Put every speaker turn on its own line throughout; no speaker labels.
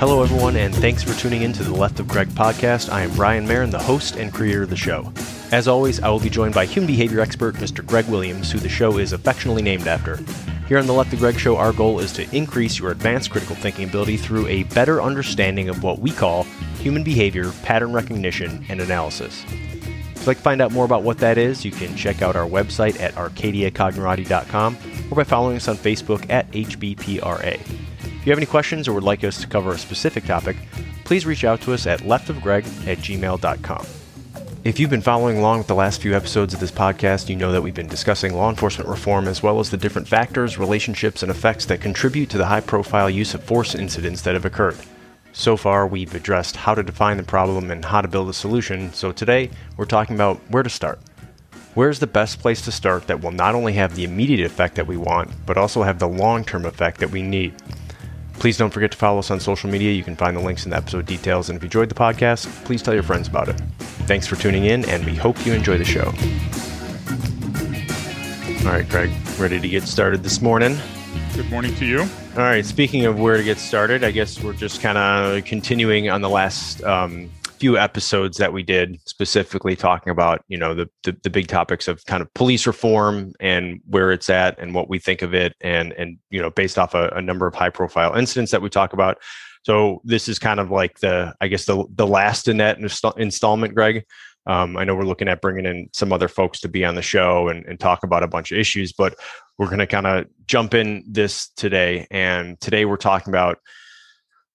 Hello, everyone, and thanks for tuning in to the Left of Greg podcast. I am Brian Marin, the host and creator of the show. As always, I will be joined by human behavior expert Mr. Greg Williams, who the show is affectionately named after. Here on the Left of Greg show, our goal is to increase your advanced critical thinking ability through a better understanding of what we call human behavior, pattern recognition, and analysis. If you'd like to find out more about what that is, you can check out our website at arcadiacognerati.com or by following us on Facebook at HBPRA. If you have any questions or would like us to cover a specific topic, please reach out to us at leftofgreg at gmail.com. If you've been following along with the last few episodes of this podcast, you know that we've been discussing law enforcement reform as well as the different factors, relationships, and effects that contribute to the high profile use of force incidents that have occurred. So far, we've addressed how to define the problem and how to build a solution, so today we're talking about where to start. Where's the best place to start that will not only have the immediate effect that we want, but also have the long term effect that we need? Please don't forget to follow us on social media. You can find the links in the episode details. And if you enjoyed the podcast, please tell your friends about it. Thanks for tuning in, and we hope you enjoy the show. All right, Greg, ready to get started this morning?
Good morning to you.
All right, speaking of where to get started, I guess we're just kind of continuing on the last um, few episodes that we did specifically talking about you know the, the, the big topics of kind of police reform and where it's at and what we think of it and and you know based off a, a number of high profile incidents that we talk about. So this is kind of like the i guess the the last in that installment greg. Um, i know we're looking at bringing in some other folks to be on the show and, and talk about a bunch of issues but we're going to kind of jump in this today. And today we're talking about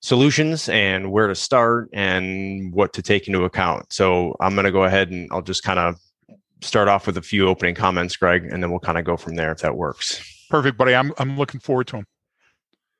solutions and where to start and what to take into account. So I'm going to go ahead and I'll just kind of start off with a few opening comments, Greg, and then we'll kind of go from there if that works.
Perfect, buddy. I'm I'm looking forward to them.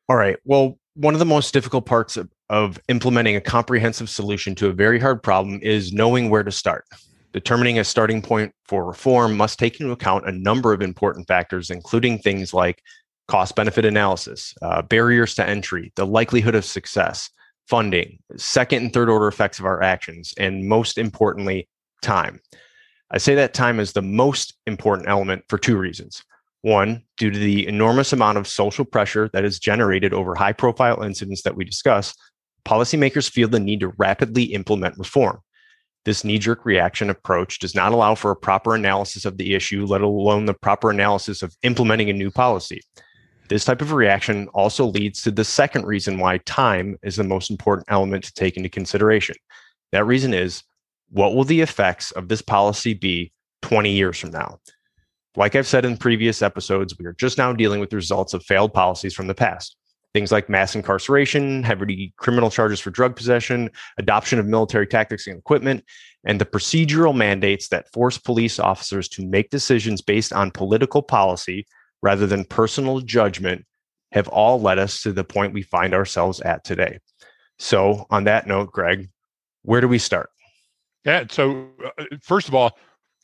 All right. Well, one of the most difficult parts of, of implementing a comprehensive solution to a very hard problem is knowing where to start. Determining a starting point for reform must take into account a number of important factors, including things like cost benefit analysis, uh, barriers to entry, the likelihood of success, funding, second and third order effects of our actions, and most importantly, time. I say that time is the most important element for two reasons. One, due to the enormous amount of social pressure that is generated over high profile incidents that we discuss, policymakers feel the need to rapidly implement reform. This knee jerk reaction approach does not allow for a proper analysis of the issue, let alone the proper analysis of implementing a new policy. This type of reaction also leads to the second reason why time is the most important element to take into consideration. That reason is what will the effects of this policy be 20 years from now? Like I've said in previous episodes, we are just now dealing with the results of failed policies from the past. Things like mass incarceration, heavy criminal charges for drug possession, adoption of military tactics and equipment, and the procedural mandates that force police officers to make decisions based on political policy rather than personal judgment have all led us to the point we find ourselves at today. So, on that note, Greg, where do we start?
Yeah. So, uh, first of all,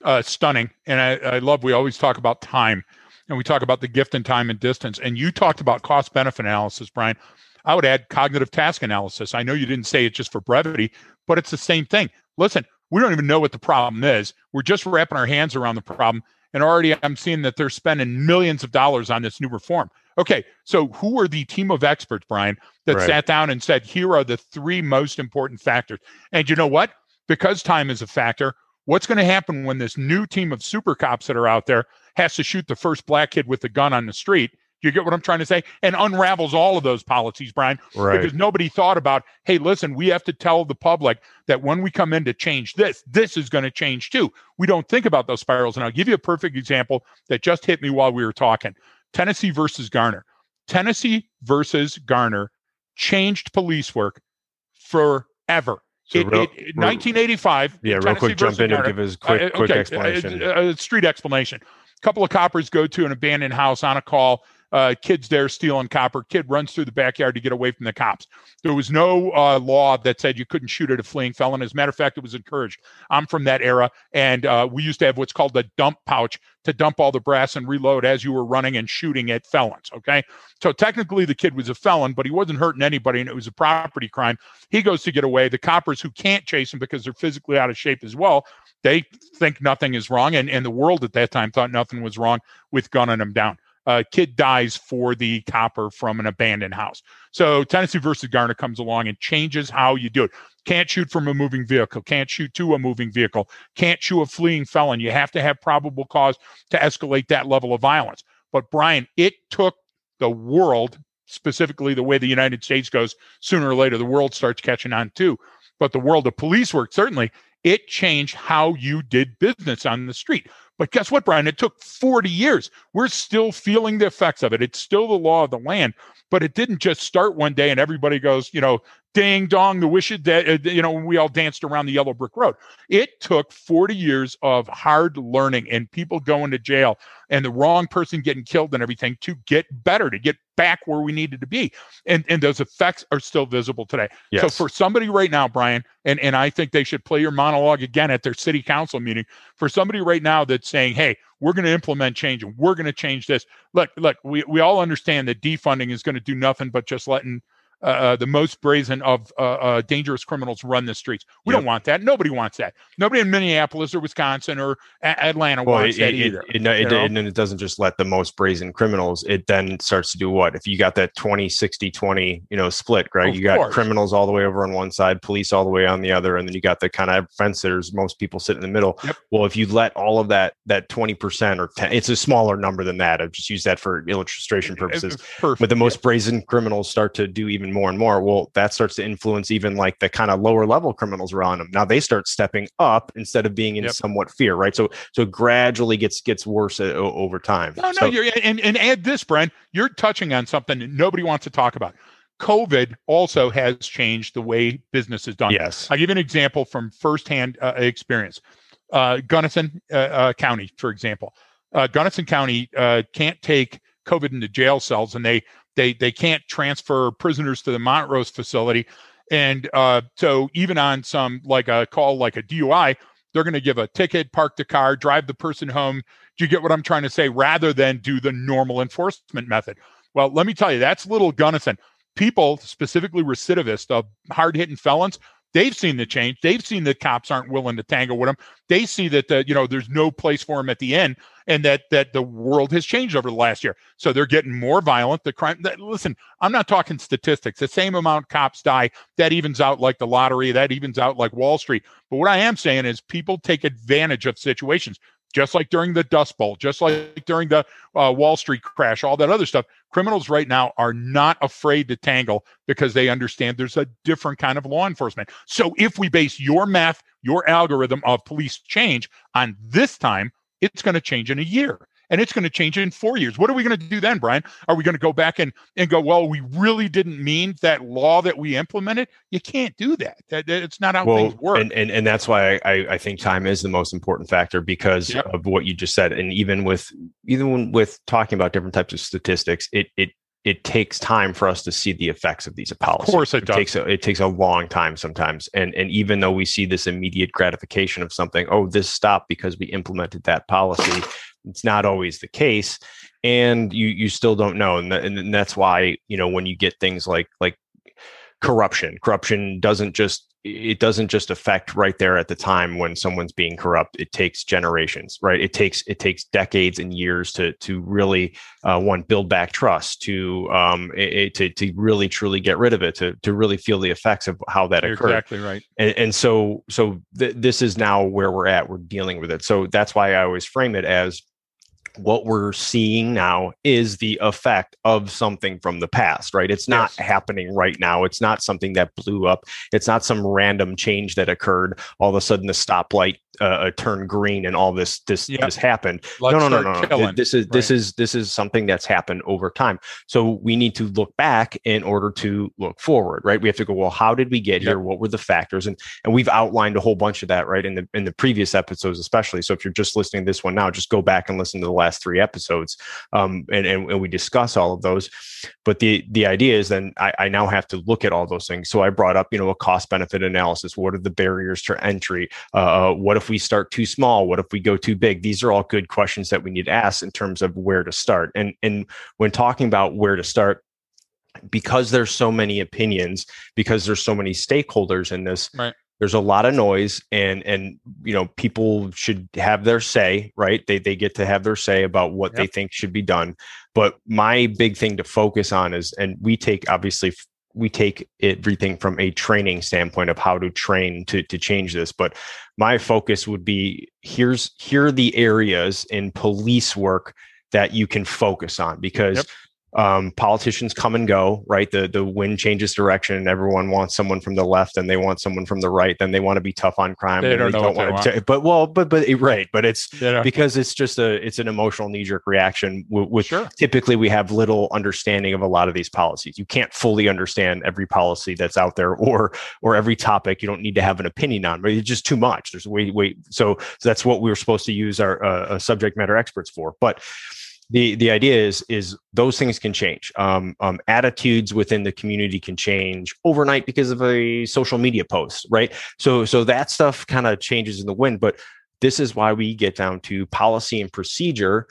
uh, stunning. And I, I love, we always talk about time and we talk about the gift and time and distance. And you talked about cost benefit analysis, Brian. I would add cognitive task analysis. I know you didn't say it just for brevity, but it's the same thing. Listen, we don't even know what the problem is. We're just wrapping our hands around the problem and already I'm seeing that they're spending millions of dollars on this new reform. Okay, so who are the team of experts, Brian, that right. sat down and said, here are the three most important factors? And you know what? Because time is a factor, what's going to happen when this new team of super cops that are out there has to shoot the first black kid with a gun on the street? You get what I'm trying to say? And unravels all of those policies, Brian, right. because nobody thought about, hey, listen, we have to tell the public that when we come in to change this, this is going to change too. We don't think about those spirals. And I'll give you a perfect example that just hit me while we were talking Tennessee versus Garner. Tennessee versus Garner changed police work forever. So it, real, it, 1985.
Yeah, Tennessee real quick, jump in Garner, and give us a quick, uh, quick okay, explanation.
Uh, uh, street explanation. A couple of coppers go to an abandoned house on a call uh, kids there stealing copper. Kid runs through the backyard to get away from the cops. There was no uh, law that said you couldn't shoot at a fleeing felon. As a matter of fact, it was encouraged. I'm from that era, and uh, we used to have what's called the dump pouch to dump all the brass and reload as you were running and shooting at felons. Okay. So technically, the kid was a felon, but he wasn't hurting anybody, and it was a property crime. He goes to get away. The coppers who can't chase him because they're physically out of shape as well, they think nothing is wrong. And, and the world at that time thought nothing was wrong with gunning him down. Uh, kid dies for the copper from an abandoned house. So Tennessee versus Garner comes along and changes how you do it. Can't shoot from a moving vehicle, can't shoot to a moving vehicle, can't shoot a fleeing felon. You have to have probable cause to escalate that level of violence. But Brian, it took the world, specifically the way the United States goes, sooner or later, the world starts catching on too. But the world of police work, certainly, it changed how you did business on the street. But guess what, Brian? It took 40 years. We're still feeling the effects of it. It's still the law of the land, but it didn't just start one day and everybody goes, you know, ding dong, the wish that, uh, you know, we all danced around the yellow brick road. It took 40 years of hard learning and people going to jail and the wrong person getting killed and everything to get better, to get back where we needed to be. And, and those effects are still visible today. Yes. So for somebody right now, Brian, and, and I think they should play your monologue again at their city council meeting, for somebody right now that's saying, hey, we're going to implement change and we're going to change this. Look, look, we, we all understand that defunding is going to do nothing but just letting uh, uh, the most brazen of uh, uh, dangerous criminals run the streets. We yep. don't want that. Nobody wants that. Nobody in Minneapolis or Wisconsin or a- Atlanta well, wants
it,
that
it,
either.
It, it, and it doesn't just let the most brazen criminals. It then starts to do what? If you got that 20, 60, 20, you know, split, right? Of you got course. criminals all the way over on one side, police all the way on the other, and then you got the kind of fence sitters. Most people sit in the middle. Yep. Well, if you let all of that that 20% or 10, it's a smaller number than that. I've just used that for illustration purposes. Perfect. But the most brazen criminals start to do even more and more. Well, that starts to influence even like the kind of lower level criminals around them. Now they start stepping up instead of being in yep. somewhat fear, right? So so gradually gets gets worse uh, over time.
No,
so,
no, you're, and and add this, Brent. You're touching on something that nobody wants to talk about. COVID also has changed the way business is done.
Yes,
I'll give you an example from firsthand uh, experience. Uh, Gunnison uh, uh County, for example, uh, Gunnison County uh, can't take COVID into jail cells, and they they they can't transfer prisoners to the Montrose facility, and uh, so even on some like a call like a DUI, they're going to give a ticket, park the car, drive the person home. Do you get what I'm trying to say? Rather than do the normal enforcement method. Well, let me tell you, that's little Gunnison. People, specifically recidivists hard hitting felons, They've seen the change. They've seen that cops aren't willing to tangle with them. They see that the, you know there's no place for them at the end, and that that the world has changed over the last year. So they're getting more violent. The crime. That, listen, I'm not talking statistics. The same amount cops die. That evens out like the lottery. That evens out like Wall Street. But what I am saying is people take advantage of situations just like during the Dust Bowl, just like during the uh, Wall Street crash, all that other stuff. Criminals right now are not afraid to tangle because they understand there's a different kind of law enforcement. So if we base your math, your algorithm of police change on this time, it's going to change in a year and it's going to change in four years. What are we going to do then, Brian? Are we going to go back and, and go, well, we really didn't mean that law that we implemented? You can't do that. that it's not how well, things work.
And, and, and that's why I, I think time is the most important factor because yep. of what you just said. And even with, even with talking about different types of statistics, it, it, it takes time for us to see the effects of these policies.
Of course,
it,
it
takes a, it takes a long time sometimes, and and even though we see this immediate gratification of something, oh, this stopped because we implemented that policy. It's not always the case, and you you still don't know, and, th- and that's why you know when you get things like like corruption, corruption doesn't just it doesn't just affect right there at the time when someone's being corrupt. It takes generations right? It takes it takes decades and years to to really uh, one build back trust to um it, to to really truly get rid of it to to really feel the effects of how that
You're
occurred.
exactly right.
And, and so so th- this is now where we're at. We're dealing with it. So that's why i always frame it as what we're seeing now is the effect of something from the past, right? It's not yes. happening right now. It's not something that blew up. It's not some random change that occurred. All of a sudden, the stoplight uh, uh turned green and all this this yep. this happened. Let's no, no, no, no, no. This is right. this is this is something that's happened over time. So we need to look back in order to look forward, right? We have to go. Well, how did we get yep. here? What were the factors? And and we've outlined a whole bunch of that, right? In the in the previous episodes, especially. So if you're just listening to this one now, just go back and listen to the last three episodes, um, and, and, and we discuss all of those. But the the idea is then I, I now have to look at all those things. So I brought up, you know, a cost benefit analysis. What are the barriers to entry? Uh, what if we start too small? What if we go too big? These are all good questions that we need to ask in terms of where to start. And and when talking about where to start, because there's so many opinions, because there's so many stakeholders in this,
right
there's a lot of noise and and you know people should have their say right they they get to have their say about what yep. they think should be done but my big thing to focus on is and we take obviously we take everything from a training standpoint of how to train to to change this but my focus would be here's here are the areas in police work that you can focus on because yep um, politicians come and go, right? The the wind changes direction, and everyone wants someone from the left, and they want someone from the right. Then they want to be tough on crime.
They don't, they don't want
to, but well, but but right, but it's because it's just a it's an emotional knee jerk reaction. With sure. typically we have little understanding of a lot of these policies. You can't fully understand every policy that's out there, or or every topic. You don't need to have an opinion on, but it's just too much. There's way way so, so that's what we were supposed to use our uh, subject matter experts for, but the the idea is is those things can change. Um, um, attitudes within the community can change overnight because of a social media post, right? So so that stuff kind of changes in the wind. But this is why we get down to policy and procedure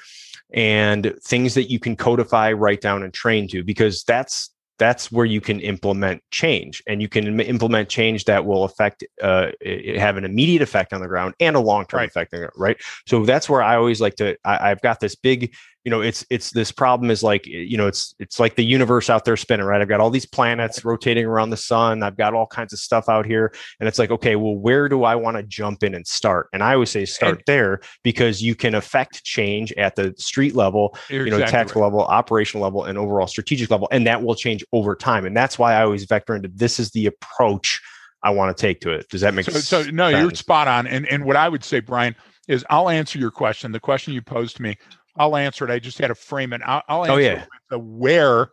and things that you can codify, write down, and train to, because that's that's where you can implement change and you can implement change that will affect uh, have an immediate effect on the ground and a long-term right. effect right so that's where i always like to I, i've got this big you know it's it's this problem is like eh, you know it's it's like the universe out there spinning right? I've got all these planets rotating around the sun. I've got all kinds of stuff out here. And it's like okay well where do i want to jump in and start? And i always say start there because you can affect change at the street level you know exactly tactical right. level operational level and overall strategic level and that will change over time. And that's why i always vector into this is the approach i want to take to it. Does that make
so,
sense
so no you're spot on. And and what i would say brian is i'll answer your question. The question you posed to me I'll answer it. I just had to frame it. I'll, I'll oh, answer oh, yeah. the where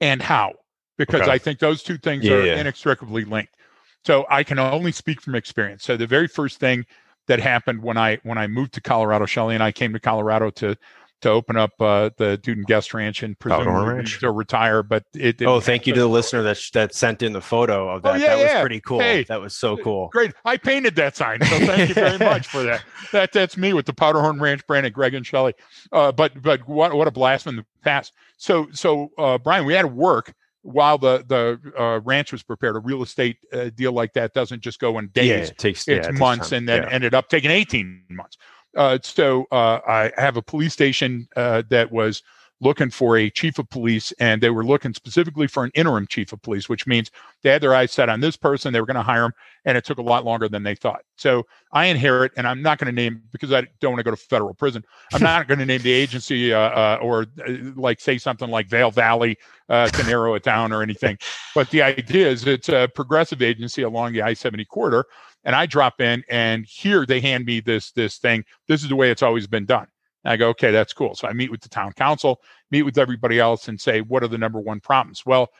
and how, because okay. I think those two things yeah, are yeah. inextricably linked. So I can only speak from experience. So the very first thing that happened when I when I moved to Colorado, Shelly and I came to Colorado to to open up uh, the Dude Guest Ranch and presumably to retire. But it,
it oh, thank you to the listener that that sent in the photo of oh, that. Oh, yeah, that was pretty cool. Hey, that was so cool.
Great. I painted that sign, so thank you very much for that. That that's me with the Powderhorn Ranch brand and Greg and Shelley. Uh, but but what what a blast from the past. So so uh, Brian, we had to work while the the uh, ranch was prepared. A real estate uh, deal like that doesn't just go in days. Yeah, it takes it's yeah, it months, and then yeah. ended up taking eighteen months. Uh, so uh, I have a police station uh, that was looking for a chief of police, and they were looking specifically for an interim chief of police, which means they had their eyes set on this person. They were going to hire him, and it took a lot longer than they thought. So I inherit, and I'm not going to name because I don't want to go to federal prison. I'm not going to name the agency uh, uh, or uh, like say something like Vail Valley to narrow it down or anything. But the idea is it's a progressive agency along the I-70 corridor and I drop in and here they hand me this this thing. This is the way it's always been done. And I go, okay, that's cool. So I meet with the town council, meet with everybody else, and say, what are the number one problems? Well,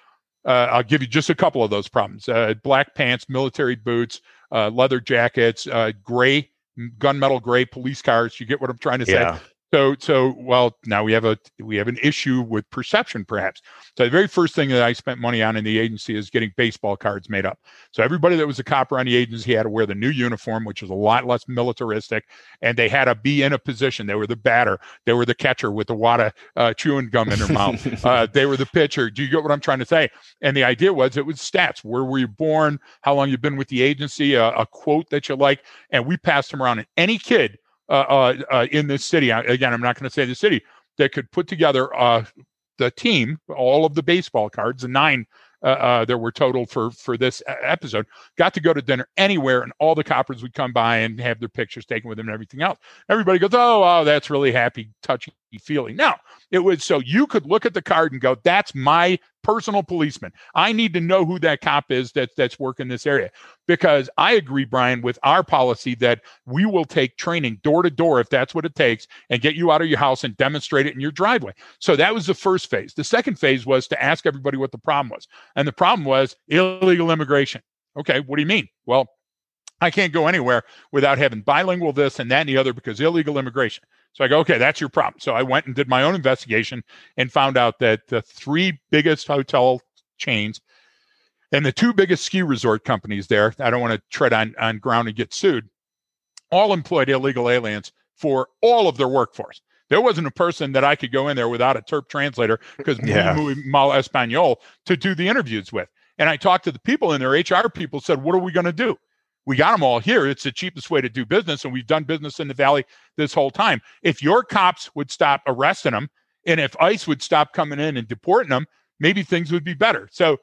uh, I'll give you just a couple of those problems: uh, black pants, military boots, uh, leather jackets, uh, gray gunmetal gray police cars. You get what I'm trying to say? Yeah. So, so well, now we have a we have an issue with perception, perhaps. So the very first thing that I spent money on in the agency is getting baseball cards made up. So everybody that was a cop around the agency had to wear the new uniform, which was a lot less militaristic, and they had to be in a position. They were the batter, they were the catcher with the wad of uh, chewing gum in their mouth, uh, they were the pitcher. Do you get what I'm trying to say? And the idea was it was stats: where were you born, how long you've been with the agency, a, a quote that you like, and we passed them around. And any kid in this city. Again, I'm not going to say the city that could put together uh, the team, all of the baseball cards, the nine uh, uh, there were total for for this episode. Got to go to dinner anywhere, and all the coppers would come by and have their pictures taken with them and everything else. Everybody goes, "Oh, that's really happy, touchy feeling." Now it was so you could look at the card and go, "That's my personal policeman. I need to know who that cop is that that's working this area." Because I agree, Brian, with our policy that we will take training door to door if that's what it takes, and get you out of your house and demonstrate it in your driveway. So that was the first phase. The second phase was to ask everybody what the problem was. And the problem was illegal immigration. Okay, what do you mean? Well, I can't go anywhere without having bilingual this and that and the other because illegal immigration. So I go, okay, that's your problem. So I went and did my own investigation and found out that the three biggest hotel chains and the two biggest ski resort companies there, I don't want to tread on, on ground and get sued, all employed illegal aliens for all of their workforce. There wasn't a person that I could go in there without a Terp translator because yeah. mal español to do the interviews with. And I talked to the people, and their HR people said, "What are we going to do? We got them all here. It's the cheapest way to do business, and we've done business in the valley this whole time. If your cops would stop arresting them, and if ICE would stop coming in and deporting them, maybe things would be better." So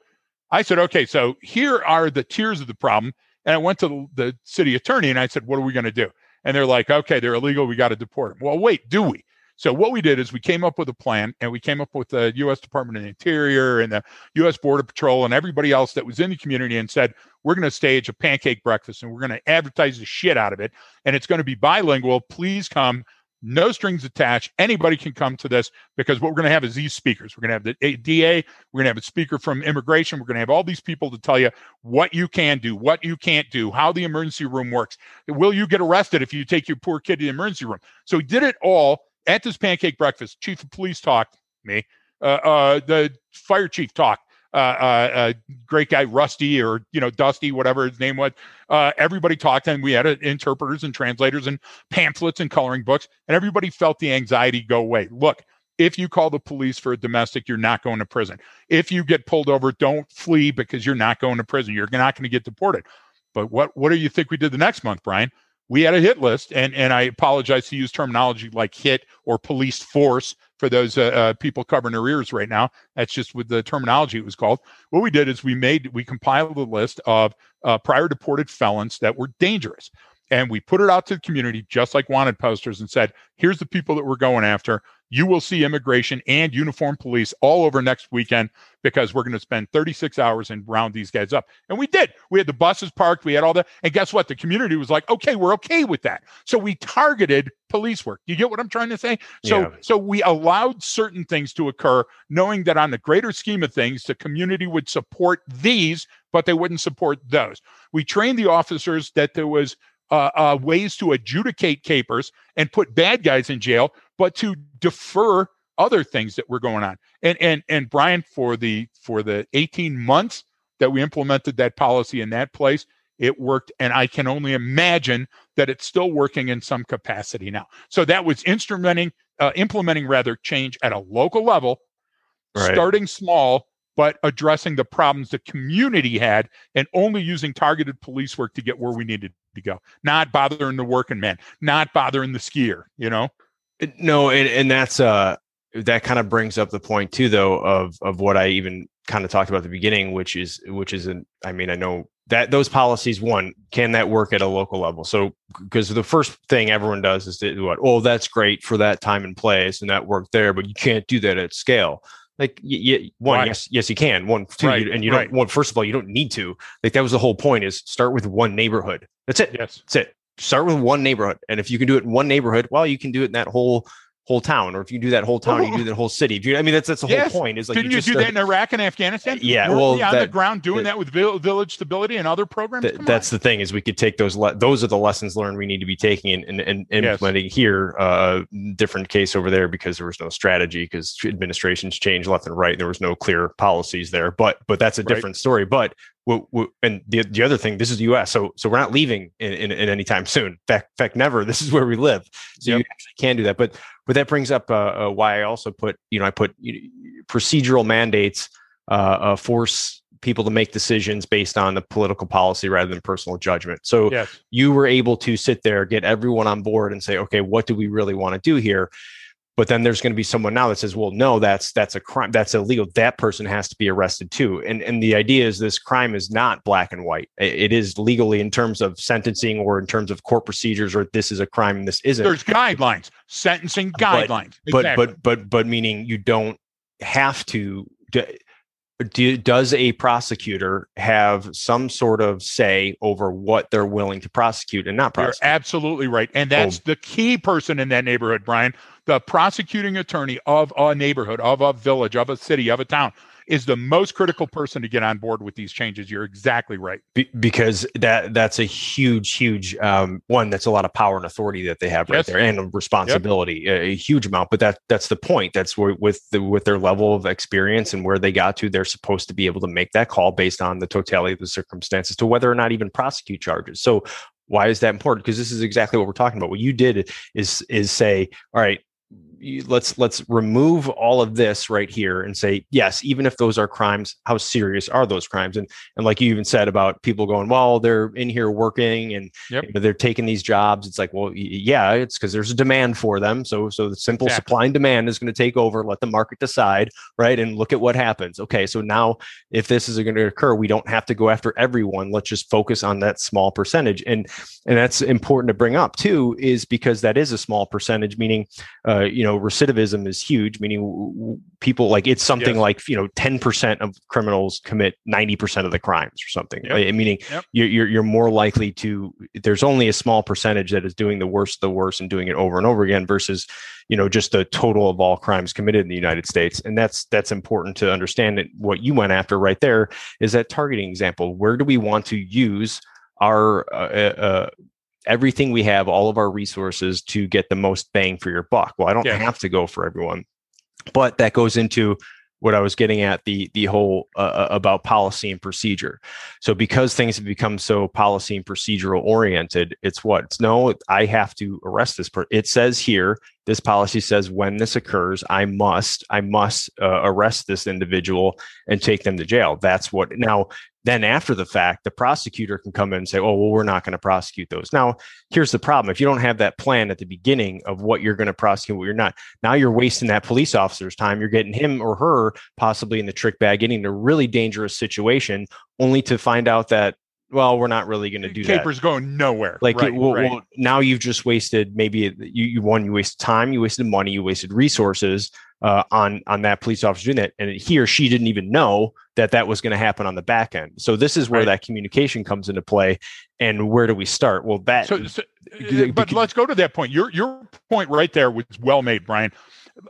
I said, "Okay, so here are the tiers of the problem." And I went to the city attorney and I said, "What are we going to do?" And they're like, "Okay, they're illegal. We got to deport them." Well, wait, do we? So what we did is we came up with a plan and we came up with the U.S. Department of the Interior and the U.S. Border Patrol and everybody else that was in the community and said, we're going to stage a pancake breakfast and we're going to advertise the shit out of it. And it's going to be bilingual. Please come. No strings attached. Anybody can come to this because what we're going to have is these speakers. We're going to have the DA. We're going to have a speaker from immigration. We're going to have all these people to tell you what you can do, what you can't do, how the emergency room works. Will you get arrested if you take your poor kid to the emergency room? So we did it all at this pancake breakfast, chief of police talked me, uh, uh, the fire chief talked. Uh, uh, uh, great guy Rusty or you know Dusty, whatever his name was. Uh, everybody talked, and we had interpreters and translators and pamphlets and coloring books, and everybody felt the anxiety go away. Look, if you call the police for a domestic, you're not going to prison. If you get pulled over, don't flee because you're not going to prison. You're not going to get deported. But what what do you think we did the next month, Brian? We had a hit list, and and I apologize to use terminology like hit or police force for those uh, uh, people covering their ears right now. That's just with the terminology it was called. What we did is we made we compiled a list of uh, prior deported felons that were dangerous, and we put it out to the community just like wanted posters and said, "Here's the people that we're going after you will see immigration and uniformed police all over next weekend because we're going to spend 36 hours and round these guys up. And we did. We had the buses parked, we had all that. And guess what? The community was like, okay, we're okay with that. So we targeted police work. You get what I'm trying to say? So yeah. so we allowed certain things to occur, knowing that on the greater scheme of things, the community would support these, but they wouldn't support those. We trained the officers that there was uh, uh, ways to adjudicate capers and put bad guys in jail, but to defer other things that were going on. And and and Brian, for the for the 18 months that we implemented that policy in that place, it worked, and I can only imagine that it's still working in some capacity now. So that was instrumenting, uh, implementing rather change at a local level, right. starting small but addressing the problems the community had and only using targeted police work to get where we needed to go, not bothering the working man, not bothering the skier, you know?
No, and, and that's uh that kind of brings up the point too though of of what I even kind of talked about at the beginning, which is which is an I mean, I know that those policies one can that work at a local level so because the first thing everyone does is to what oh that's great for that time and place and that worked there but you can't do that at scale like, y- y- one, right. yes, yes, you can. One, two, right. and you don't. One, first of all, you don't need to. Like that was the whole point: is start with one neighborhood. That's it.
Yes,
that's it. Start with one neighborhood, and if you can do it in one neighborhood, well, you can do it in that whole whole town, or if you do that whole town, you do that whole city. You, I mean, that's that's the yes. whole point. Is like
didn't you, you do start, that in Iraq and Afghanistan?
Yeah, well,
on that, the ground doing that, that with village stability and other programs.
that's on. the thing is we could take those. Le- those are the lessons learned we need to be taking and, and, and implementing yes. here. Uh, different case over there because there was no strategy because administrations changed left and right. And there was no clear policies there. But but that's a different story. But and the, the other thing, this is the U.S., so so we're not leaving in, in, in any time soon. In fact, fact, never. This is where we live, so yep. you actually can do that. But but that brings up uh, uh, why I also put you know I put procedural mandates uh, uh, force people to make decisions based on the political policy rather than personal judgment. So yes. you were able to sit there, get everyone on board, and say, okay, what do we really want to do here? But then there's going to be someone now that says well no that's that's a crime that's illegal. That person has to be arrested too. And and the idea is this crime is not black and white. It is legally in terms of sentencing or in terms of court procedures or this is a crime and this isn't.
There's guidelines sentencing guidelines.
but exactly. but, but but but meaning you don't have to do, does a prosecutor have some sort of say over what they're willing to prosecute and not prosecute?
You're absolutely right. And oh. that's oh. the key person in that neighborhood, Brian. The prosecuting attorney of a neighborhood, of a village, of a city, of a town is the most critical person to get on board with these changes. You're exactly right.
Be- because that that's a huge, huge um, one. That's a lot of power and authority that they have yes. right there, and responsibility, yep. a, a, huge amount. But that that's the point. That's where with the, with their level of experience and where they got to, they're supposed to be able to make that call based on the totality of the circumstances to whether or not even prosecute charges. So why is that important? Because this is exactly what we're talking about. What you did is is say, all right, let's let's remove all of this right here and say yes even if those are crimes how serious are those crimes? And and like you even said about people going well they're in here working and yep. you know, they're taking these jobs. It's like well yeah it's because there's a demand for them. So so the simple exactly. supply and demand is going to take over. Let the market decide right? And look at what happens. Okay so now if this is going to occur we don't have to go after everyone. Let's just focus on that small percentage. And and that's important to bring up too is because that is a small percentage meaning uh, you know recidivism is huge meaning people like it's something yes. like you know 10% of criminals commit 90% of the crimes or something yep. right? meaning yep. you're, you're, you're more likely to there's only a small percentage that is doing the worst the worst and doing it over and over again versus you know just the total of all crimes committed in the united states and that's that's important to understand that what you went after right there is that targeting example where do we want to use our uh, uh, uh everything we have, all of our resources to get the most bang for your buck. Well, I don't yeah. have to go for everyone, but that goes into what I was getting at the the whole uh, uh, about policy and procedure. So because things have become so policy and procedural oriented, it's what it's no. I have to arrest this person. It says here this policy says when this occurs, I must I must uh, arrest this individual and take them to jail. That's what now then after the fact, the prosecutor can come in and say, oh, well, we're not going to prosecute those. Now, here's the problem. If you don't have that plan at the beginning of what you're going to prosecute, what you're not, now you're wasting that police officer's time. You're getting him or her possibly in the trick bag, getting in a really dangerous situation, only to find out that well, we're not really going to do
Caper's
that.
Caper's going nowhere.
Like, right, it, well, right. well, now you've just wasted maybe you, you won, you wasted time, you wasted money, you wasted resources uh, on on that police officer doing that, and he or she didn't even know that that was going to happen on the back end. So this is where right. that communication comes into play. And where do we start? Well, that. So, so
but let's go to that point. Your your point right there was well made, Brian.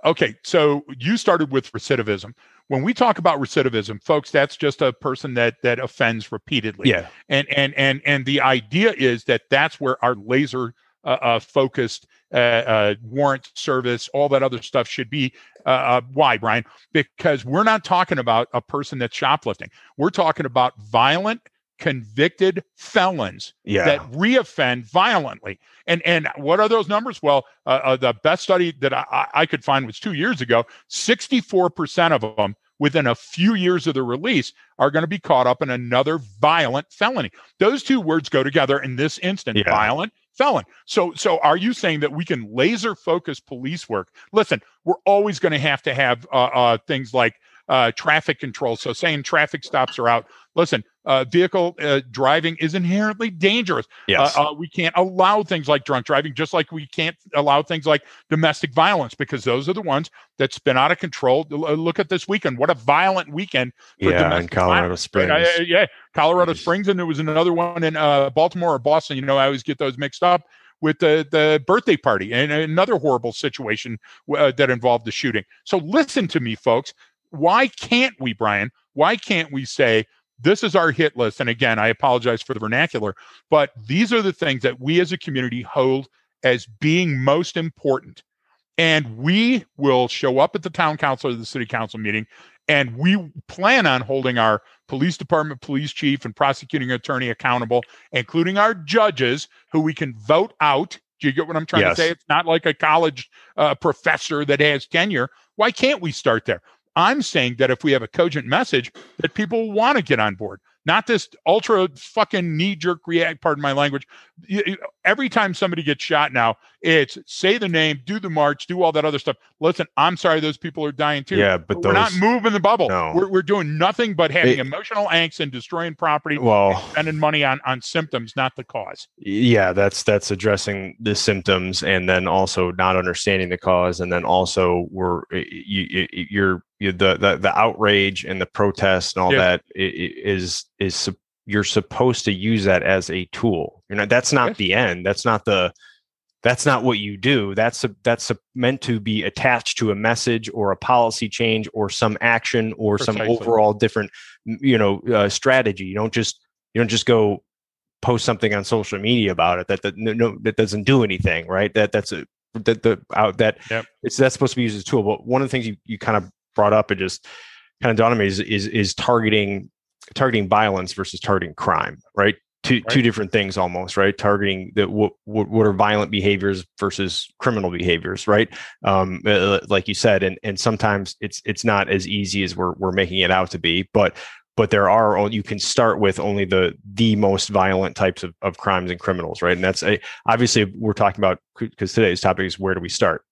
Okay, so you started with recidivism. When we talk about recidivism folks that's just a person that that offends repeatedly.
Yeah.
And and and and the idea is that that's where our laser uh, uh, focused uh, uh warrant service all that other stuff should be uh, uh, why brian because we're not talking about a person that's shoplifting. We're talking about violent convicted felons
yeah.
that reoffend violently. And and what are those numbers? Well, uh, uh, the best study that I, I could find was two years ago. Sixty-four percent of them within a few years of the release are going to be caught up in another violent felony. Those two words go together in this instance: yeah. violent felon. So, so are you saying that we can laser focus police work? Listen, we're always going to have to have uh, uh, things like uh, traffic control. So, saying traffic stops are out. Listen, uh, vehicle uh, driving is inherently dangerous.
Yes.
Uh, uh, we can't allow things like drunk driving, just like we can't allow things like domestic violence, because those are the ones that spin out of control. Uh, look at this weekend. What a violent weekend
for yeah, in Colorado violence. Springs. Uh,
yeah, Colorado Springs, and there was another one in Baltimore or Boston. You know, I always get those mixed up with the, the birthday party and another horrible situation uh, that involved the shooting. So listen to me, folks. Why can't we, Brian? Why can't we say this is our hit list. And again, I apologize for the vernacular, but these are the things that we as a community hold as being most important. And we will show up at the town council or the city council meeting, and we plan on holding our police department, police chief, and prosecuting attorney accountable, including our judges who we can vote out. Do you get what I'm trying yes. to say? It's not like a college uh, professor that has tenure. Why can't we start there? I'm saying that if we have a cogent message, that people want to get on board not this ultra fucking knee jerk react. Pardon my language. Every time somebody gets shot now, it's say the name, do the march, do all that other stuff. Listen, I'm sorry, those people are dying too.
Yeah, but,
we're not moving the bubble.
No.
We're, we're doing nothing but having it, emotional angst and destroying property.
Well,
spending money on on symptoms, not the cause.
Yeah, that's that's addressing the symptoms and then also not understanding the cause, and then also we're you, you're you, the, the the outrage and the protest and all yeah. that is is you're supposed to use that as a tool. You know, that's not the end. That's not the that's not what you do. That's a, that's a, meant to be attached to a message or a policy change or some action or Precisely. some overall different you know uh, strategy. You don't just you don't just go post something on social media about it that that no that doesn't do anything, right? That that's a that the out that yep. it's that's supposed to be used as a tool. But one of the things you, you kind of brought up, it just kind of dawned on me is, is is targeting targeting violence versus targeting crime, right? two
Right.
two different things almost right targeting the what, what are violent behaviors versus criminal behaviors right um uh, like you said and and sometimes it's it's not as easy as we're we're making it out to be but but there are you can start with only the the most violent types of, of crimes and criminals right and that's a obviously we're talking about because today's topic is where do we start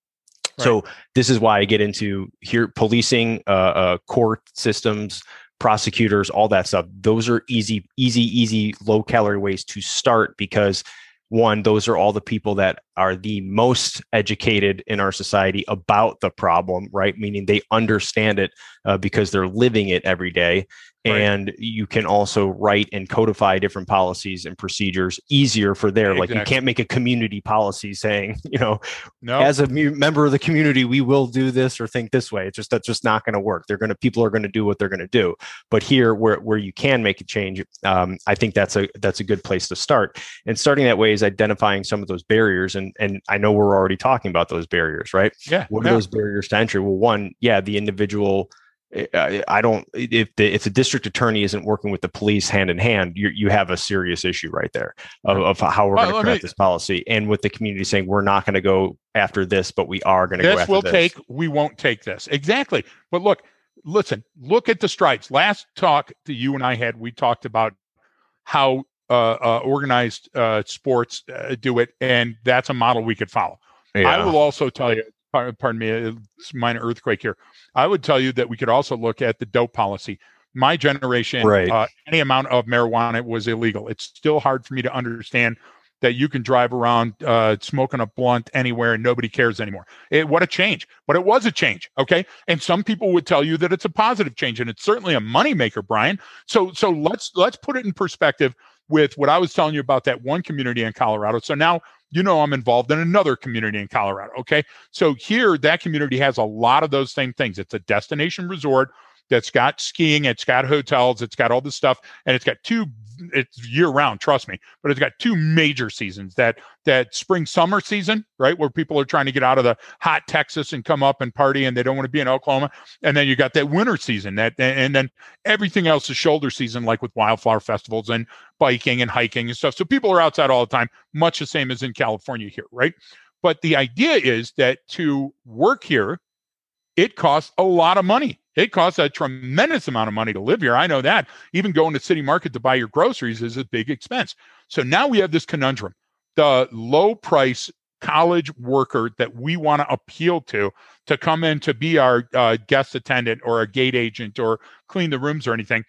so this is why i get into here policing uh, uh court systems prosecutors all that stuff. Those are easy easy easy low calorie ways to start because one those are all the people that are the most educated in our society about the problem right? Meaning they understand it uh, because they're living it every day.
Right.
and you can also write and codify different policies and procedures easier for there. Like you can't make a community policy saying you know
No,
as a mu- member of the community we will do this or think this way. It's just that's just not going to work. They're going to people are going to do what they're going to do. But here where where you can make a change um, i think that's a that's a good place to start. And starting that way is identifying some of those barriers and and i know we're already talking about those barriers right?
Yeah,
what are
yeah.
those barriers to entry? Well one yeah the individual eh, I, I don't if the if the district attorney isn't working with the police hand in hand you you have a serious issue right there of, of how we're
Well,
going to craft
me-
this policy. And with the community saying we're not going to go after this but we are going to go
this
after
will
this.
take we won't take this. Exactly. But look listen look at the stripes last talk that you and i had we talked about how organized uh, sports uh, do it and that's a model we could follow i will also tell you pardon me it's a minor earthquake here i would tell you that we could also look at the dope policy my generation
Right.
uh, any amount of marijuana was illegal it's still hard for me to understand that you can drive around uh, smoking a blunt anywhere and nobody cares anymore. It, what a change. But it was a change. Okay. And some people would tell you that it's a positive change and it's certainly a moneymaker, Brian. So so let's let's put it in perspective with what I was telling you about that one community in Colorado. So now you know I'm involved in another community in Colorado. Okay. So here that community has a lot of those same things. It's a destination resort that's got skiing, it's got hotels, it's got all this stuff, and it's got two it's year round, trust me, but it's got two major seasons that that spring summer season, right, where people are trying to get out of the hot Texas and come up and party and they don't want to be in Oklahoma. And then you got that winter season that and then everything else is shoulder season, like with wildflower festivals and biking and hiking and stuff. So people are outside all the time, much the same as in California here, right? But the idea is that to work here, it costs a lot of money. It costs a tremendous amount of money to live here. I know that. Even going to city market to buy your groceries is a big expense. So now we have this conundrum. The low price college worker that we want to appeal to to come in to be our uh, guest attendant or a gate agent or clean the rooms or anything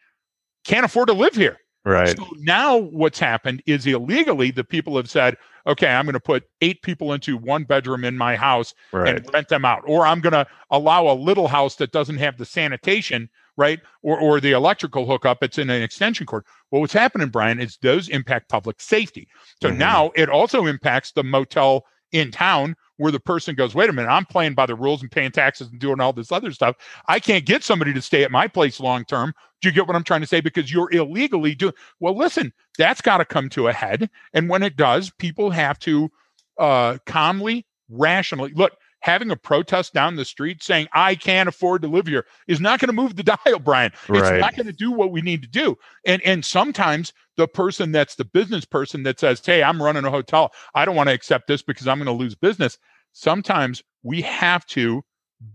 can't afford to live here.
right
So now what's happened is illegally the people have said, okay, I'm going to put eight people into one bedroom in my house
right
and rent them out. Or I'm going to allow a little house that doesn't have the sanitation, right? Or, or the electrical hookup. It's in an extension cord. Well, what's happening, Brian, is those impact public safety. So
Mhm.
now it also impacts the motel in town where the person goes, wait a minute, I'm playing by the rules and paying taxes and doing all this other stuff. I can't get somebody to stay at my place long term. Do you get what I'm trying to say? Because you're illegally doing well, listen, that's got to come to a head. And when it does, people have to uh, calmly, rationally look. Having a protest down the street saying I can't afford to live here is not going to move the dial, Brian. It's not going to do what we need to do. And and sometimes the person that's the business person that says, "Hey, I'm running a hotel. I don't want to accept this because I'm going to lose business." Sometimes we have to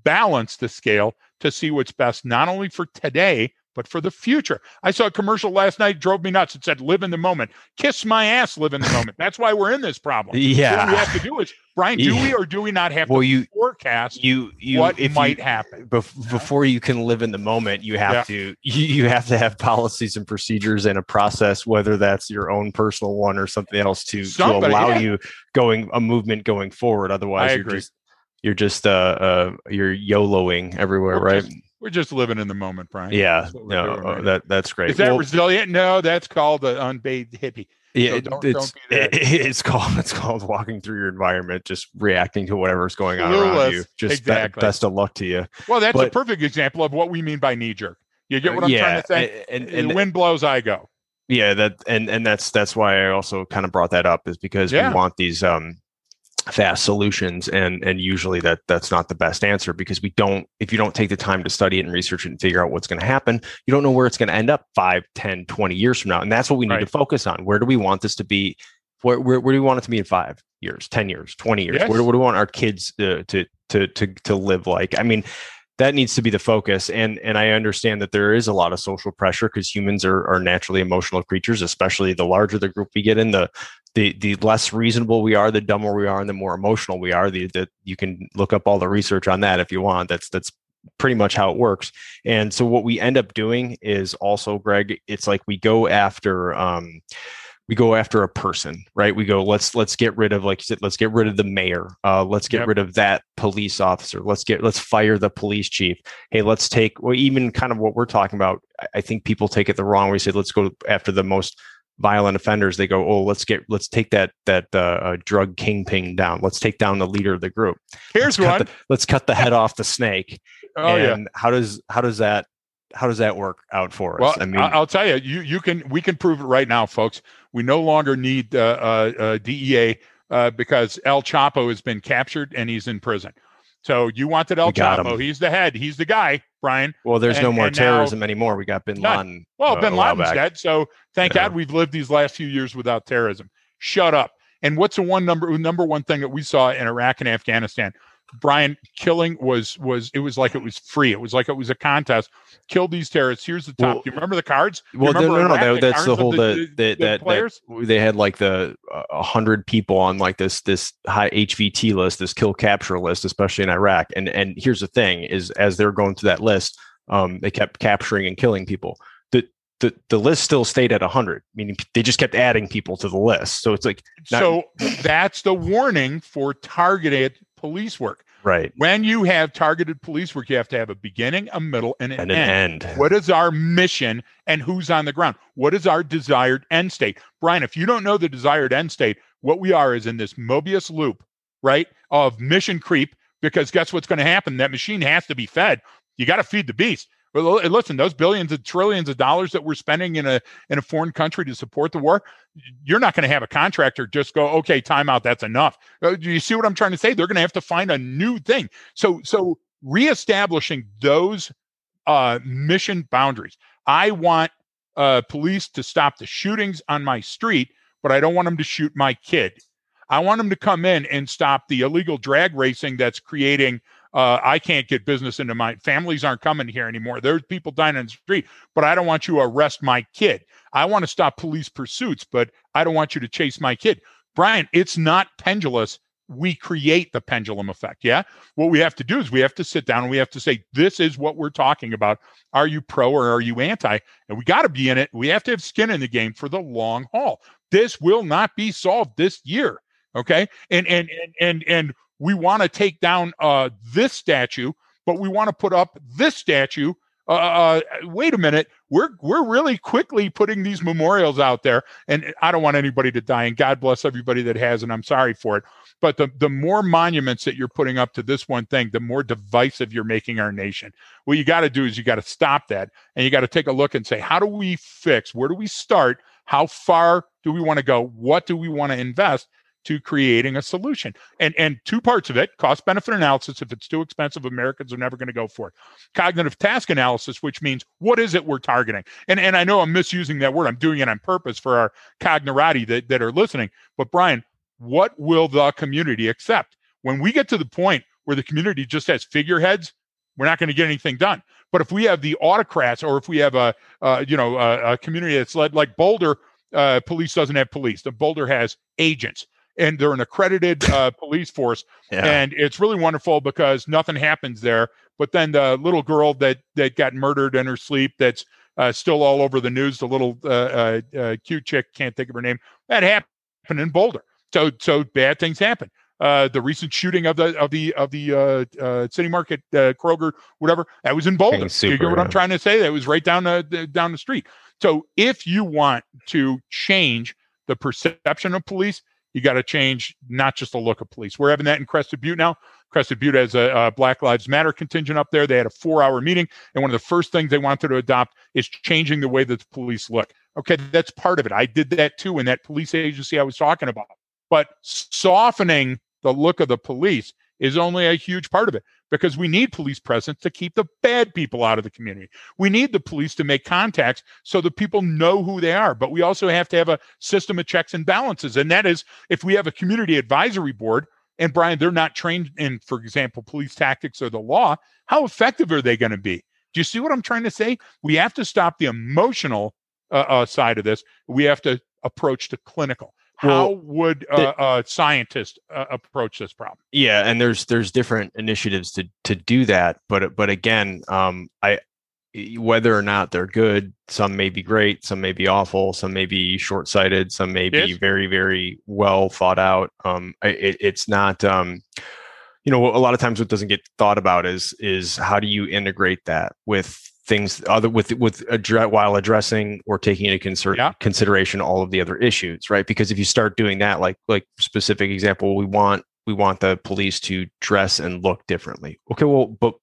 balance the scale to see what's best not only for today but for the future. I saw a commercial last night drove me nuts. It said live in the moment. Kiss my ass live in the moment. That's why we're in this problem. What we have to do is Brian, do
Yeah.
we or do we not have
well
to
you
forecast
you you
what
if
might
you,
happen?
bef- before you can live in the moment you have
Yeah.
to you, you have to have policies and procedures and a process whether that's your own personal one or something else to, to allow
yeah.
you going a movement going forward otherwise you're just you're just uh uh you're yoloing everywhere
We're
right
just- We're just living in the moment, Brian.
yeah
That's what we're
no uh,
right
that that's great
Is that
Well,
resilient? No, that's called the unbathed hippie.
yeah
so don't-
it's
don't be
it- it's called it's called walking through your environment just reacting to whatever's going on around you just be- best of luck to you
Well, that's a perfect example of what we mean by knee jerk. You get what I'm
yeah
trying to say?
and,
the
and,
wind blows, I go.
yeah that and and that's that's why i also kind of brought that up is because
Yeah.
we want these um fast solutions and and usually that that's not the best answer because we don't if you don't take the time to study it and research it and figure out what's going to happen you don't know where it's going to end up 5 10 20 years from now. And that's what we need right. to focus on. Where do we want this to be? Where, where, where do we want it to be in five years 10 years 20 years? Yes. where, where do we want our kids to, to to to to live like? I mean that needs to be the focus and and i understand that there is a lot of social pressure because humans are, are naturally emotional creatures especially the larger the group we get in the the the less reasonable we are, the dumber we are, and the more emotional we are. The that you can look up all the research on that if you want. That's that's pretty much how it works. And so what we end up doing is also, Greg, it's like we go after um, we go after a person, right? We go, let's let's get rid of, like you said, let's get rid of the mayor. Uh, let's get yep. rid of that police officer. Let's get let's fire the police chief. Hey, let's take well, even kind of what we're talking about. I think people take it the wrong way. Say, let's go after the most violent offenders they go oh let's get let's take that that uh, uh, drug kingpin down let's take down the leader of the group
here's
let's
one
cut the, let's cut the head off the snake oh and yeah how does how does that how does that work out for
us?
Well,
I mean, I'll tell you, you you can we can prove it right now, folks. We no longer need uh, uh, uh DEA uh, because El Chapo has been captured and he's in prison. So you wanted El Chapo. Him. He's the head. He's the guy, Brian.
Well, there's and, no more terrorism now, anymore. We got Bin Laden.
Well, uh, Bin Laden's dead. So thank yeah. God we've lived these last few years without terrorism. Shut up. And what's the one number number one thing that we saw in Iraq and Afghanistan? Brian killing was was it was like it was free. It was like it was a contest. Kill these terrorists. Here's the top. Well, Do you remember the cards?
well, no, no, no. That, that's the whole the, the, the, that, players? that they had like the uh, a uh, hundred people on like this this high HVT list, this kill capture list, especially in Iraq. And and here's the thing: is as they're going through that list, um, they kept capturing and killing people. The the, the list still stayed at 100 meaning they just kept adding people to the list so it's like
not- so that's the warning for targeted police work.
Right.
When you have targeted police work, you have to have a beginning, a middle, and an,
and an end.
end. What is our mission and who's on the ground? What is our desired end state? Brian, if you don't know the desired end state, what we are is in this Mobius loop, right, of mission creep, because guess what's going to happen? That machine has to be fed. You got to feed the beast. Well, listen, those billions and trillions of dollars that we're spending in a in a foreign country to support the war, you're not going to have a contractor just go, okay, timeout, that's enough. Uh, do you see what I'm trying to say? They're going to have to find a new thing. So, so reestablishing those uh, mission boundaries. I want uh, police to stop the shootings on my street, but I don't want them to shoot my kid. I want them to come in and stop the illegal drag racing that's creating uh, I can't get business into my families aren't coming here anymore. There's people dying in the street, but I don't want you to arrest my kid. I want to stop police pursuits, but I don't want you to chase my kid. Brian, it's not pendulous. We create the pendulum effect. Yeah. What we have to do is we have to sit down and we have to say, this is what we're talking about. Are you pro or are you anti? And we got to be in it. We have to have skin in the game for the long haul. This will not be solved this year. Okay. And and and and and we want to take down uh, this statue, but we want to put up this statue. Uh, uh, wait a minute, we're we're really quickly putting these memorials out there, and I don't want anybody to die. And God bless everybody that has, and I'm sorry for it. But the the more monuments that you're putting up to this one thing, the more divisive you're making our nation. What you got to do is you got to stop that, and you got to take a look and say, how do we fix? Where do we start? How far do we want to go? What do we want to invest? To creating a solution. And and two parts of it, cost benefit analysis, if it's too expensive, Americans are never going to go for it. Cognitive task analysis, which means what is it we're targeting? And and I know I'm misusing that word. I'm doing it on purpose for our cognerati that, that are listening. But Brian, what will the community accept? When we get to the point where the community just has figureheads, we're not going to get anything done. But if we have the autocrats, or if we have a, you know a, a, community that's led like Boulder, uh, police doesn't have police. The Boulder has agents and they're an accredited uh, police force, yeah. and it's really wonderful because nothing happens there. But then the little girl that that got murdered in her sleep, that's uh, still all over the news. The little uh, uh, uh cute chick, can't think of her name. That happened in Boulder. So so bad things happen. Uh, the recent shooting of the of the of the uh, City Market Kroger, whatever, that was in Boulder. Super, you get what yeah. I'm trying to say? That was right down the down the street. So if you want to change the perception of police, you got to change not just the look of police. We're having that in Crested Butte now. Crested Butte has a, a, Black Lives Matter contingent up there. They had a four-hour meeting, and one of the first things they wanted to adopt is changing the way that the police look. Okay, that's part of it. I did that too in that police agency I was talking about. But softening the look of the police is only a huge part of it because we need police presence to keep the bad people out of the community. We need the police to make contacts so the people know who they are. But we also have to have a system of checks and balances. And that is if we have a community advisory board and Brian, they're not trained in, for example, police tactics or the law, how effective are they going to be? Do you see what I'm trying to say? We have to stop the emotional uh, uh, side of this. We have to approach the clinical. How well, would uh, a scientist uh, approach this problem?
Yeah, and there's there's different initiatives to to do that, but but again, um, I whether or not they're good, some may be great, some may be awful, some may be short sighted, some may be yes. very very well thought out. Um, it, it's not. Um, you know, a lot of times what doesn't get thought about is is how do you integrate that with things other with with address, while addressing or taking into consider, yeah. consideration all of the other issues, right? Because if you start doing that, like like specific example, we want we want the police to dress and look differently. Okay, well, but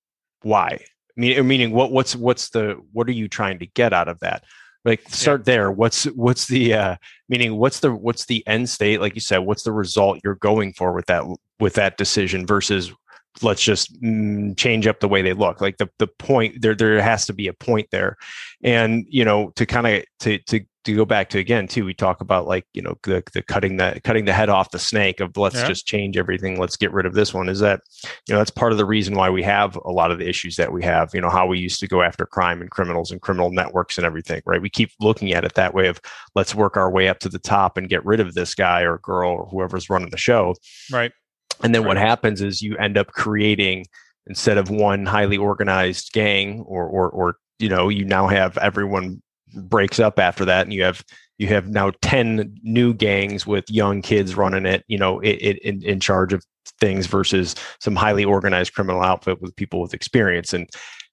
why? I mean, meaning what what's what's the what are you trying to get out of that? Like start yeah. there. What's what's the uh meaning what's the what's the end state? Like you said, what's the result you're going for with that with that decision versus let's just mm, change up the way they look. Like the the point there there has to be a point there. And you know to kind of to to to go back to again too we talk about like you know the, the cutting the cutting the head off the snake of let's yeah. just change everything. Let's get rid of this one. Is that you know that's part of the reason why we have a lot of the issues that we have. You know how we used to go after crime and criminals and criminal networks and everything right? We keep looking at it that way of let's work our way up to the top and get rid of this guy or girl or whoever's running the show.
Right
and then what happens is you end up creating instead of one highly organized gang or or or you know, you now have everyone breaks up after that and you have you have now 10 new gangs with young kids running it, you know, it, it in, in charge of things versus some highly organized criminal outfit with people with experience. And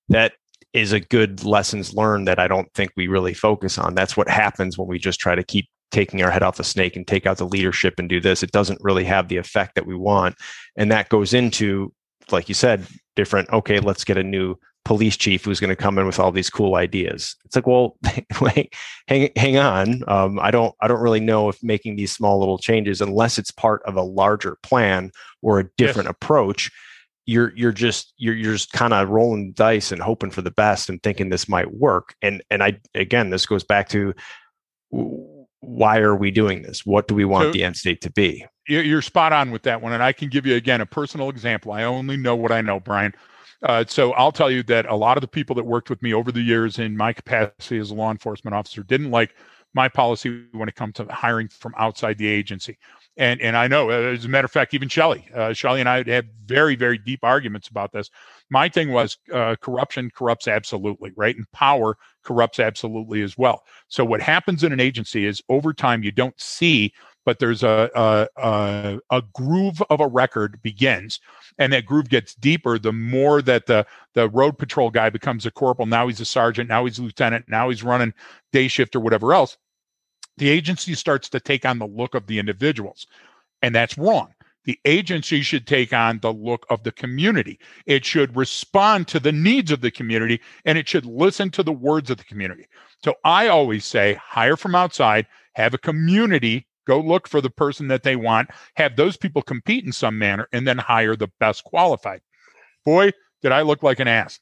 that is a good lessons learned that I don't think we really focus on. That's what happens when we just try to keep taking our head off the snake and take out the leadership and do this. It doesn't really have the effect that we want. And that goes into, like you said, different, okay, let's get a new police chief who's going to come in with all these cool ideas. It's like, well, wait, hang, hang on. Um, I don't, I don't really know if making these small little changes, unless it's part of a larger plan or a different yes. approach, you're, you're just, you're, you're just kind of rolling dice and hoping for the best and thinking this might work. And, and I, again, this goes back to why are we doing this? What do we want so, the end state to be?
You're spot on with that one. And I can give you, again, a personal example. I only know what I know, Brian. Uh, so I'll tell you that a lot of the people that worked with me over the years in my capacity as a law enforcement officer didn't like my policy when it comes to hiring from outside the agency. And and I know, uh, as a matter of fact, even Shelly, uh, Shelly and I had very very deep arguments about this. My thing was uh, corruption corrupts absolutely, right? And power corrupts absolutely as well. So what happens in an agency is over time you don't see but there's a, a, a, a, groove of a record begins and that groove gets deeper the more that the, the road patrol guy becomes a corporal now he's a sergeant now he's a lieutenant now he's running day shift or whatever else the agency starts to take on the look of the individuals and that's wrong the agency should take on the look of the community. It should respond to the needs of the community and it should listen to the words of the community. So I always say hire from outside, have a community go look for the person that they want, have those people compete in some manner, and then hire the best qualified. Boy, did I look like an ass.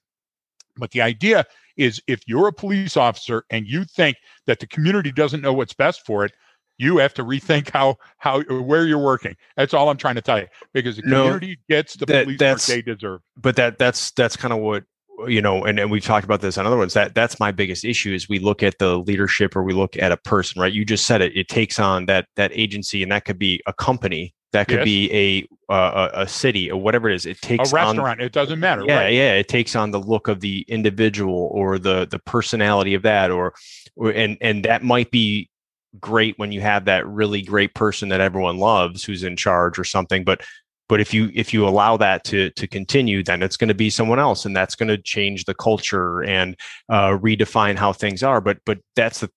But the idea is if you're a police officer and you think that the community doesn't know what's best for it, you have to rethink how how where you're working. That's all I'm trying to tell you because the community no, gets the that, police work they deserve.
But that that's that's kind of what you know, and, and we've talked about this on other ones. That that's my biggest issue is we look at the leadership or we look at a person, right? You just said it. It takes on that that agency, and that could be a company, that could yes. be a, uh, a city or whatever it is. It takes
a restaurant.
On,
it doesn't matter.
Yeah,
right?
yeah. It takes on the look of the individual or the the personality of that, or, or and and that might be great when you have that really great person that everyone loves who's in charge or something. But but if you if you allow that to to continue then it's going to be someone else and that's going to change the culture and uh, redefine how things are but but that's the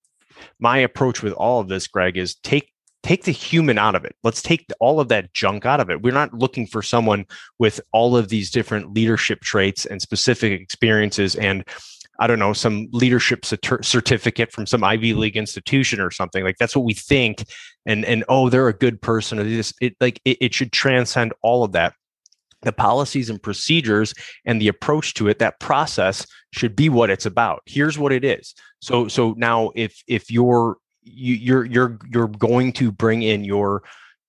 my approach with all of this greg is take take the human out of it let's take all of that junk out of it we're not looking for someone with all of these different leadership traits and specific experiences and I don't know, some leadership certificate from some Ivy League institution or something. Like that's what we think. And and oh, they're a good person or this. It like it, it should transcend all of that. The policies and procedures and the approach to it, that process should be what it's about. Here's what it is. So so now if if you're you, you're you're you're going to bring in your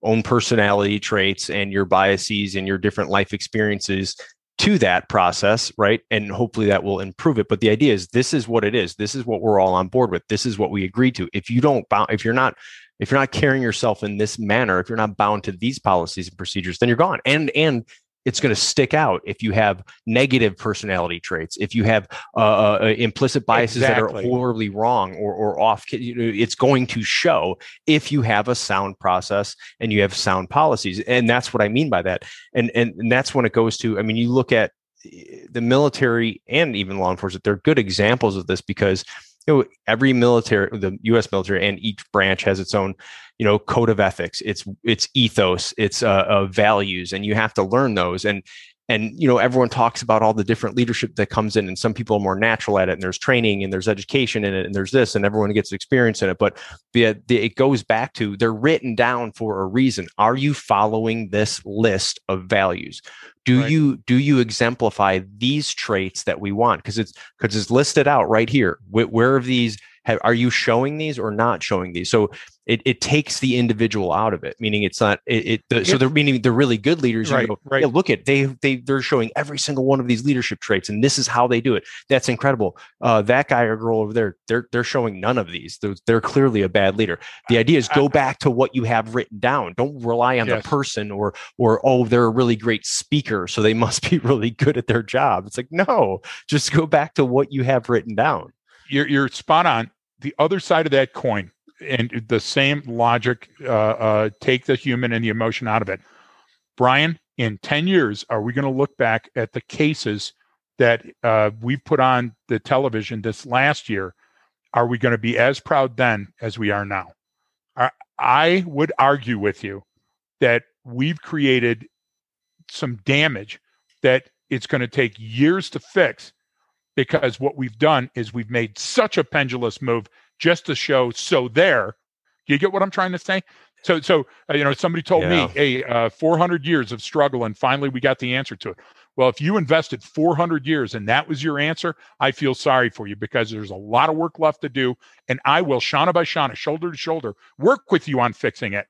own personality traits and your biases and your different life experiences to that process, right? And hopefully that will improve it. But the idea is this is what it is. This is what we're all on board with. This is what we agreed to. If you don't if you're not, if you're not carrying yourself in this manner, if you're not bound to these policies and procedures, then you're gone. And and it's going to stick out if you have negative personality traits, if you have uh, uh, uh implicit biases exactly. that are horribly wrong or, or off. It's going to show if you have a sound process and you have sound policies, and that's what I mean by that. And and, and that's when it goes to. I mean, you look at eh, the military and even law enforcement; they're good examples of this because you know every military, the U.S. military, and each branch has its own you know code of ethics it's it's ethos it's uh, uh, values and you have to learn those and and you know everyone talks about all the different leadership that comes in and some people are more natural at it and there's training and there's education in it and there's this and everyone gets experience in it. But the, the, it goes back to they're written down for a reason. Are you following this list of values? Do right. you do you exemplify these traits that we want? Because it's because it's listed out right here. Where, where are these have, are you showing these or not showing these? So it, it takes the individual out of it meaning it's not it, it the, so they're meaning they're really good leaders right, go, right. Yeah, look at they they they're showing every single one of these leadership traits and this is how they do it. That's incredible. Uh, that guy or girl over there they're they're showing none of these. They're, they're clearly a bad leader. The idea is go back to what you have written down. Don't rely on yes. the person or or oh they're a really great speaker so they must be really good at their job. It's like no just go back to what you have written down.
You're, you're spot on the other side of that coin and the same logic uh, uh, take the human and the emotion out of it. Brian in 10 years are we going to look back at the cases that uh, we put on the television this last year? Are we going to be as proud then as we are now? I, I would argue with you that we've created some damage that it's going to take years to fix because what we've done is we've made such a pendulous move just to show so there. Do you get what I'm trying to say? So, so uh, you know, somebody told yeah. me, "Hey, uh, 400 years of struggle, and finally we got the answer to it." Well, if you invested 400 years and that was your answer, I feel sorry for you because there's a lot of work left to do, and I will, Shana by Shana, shoulder to shoulder, work with you on fixing it.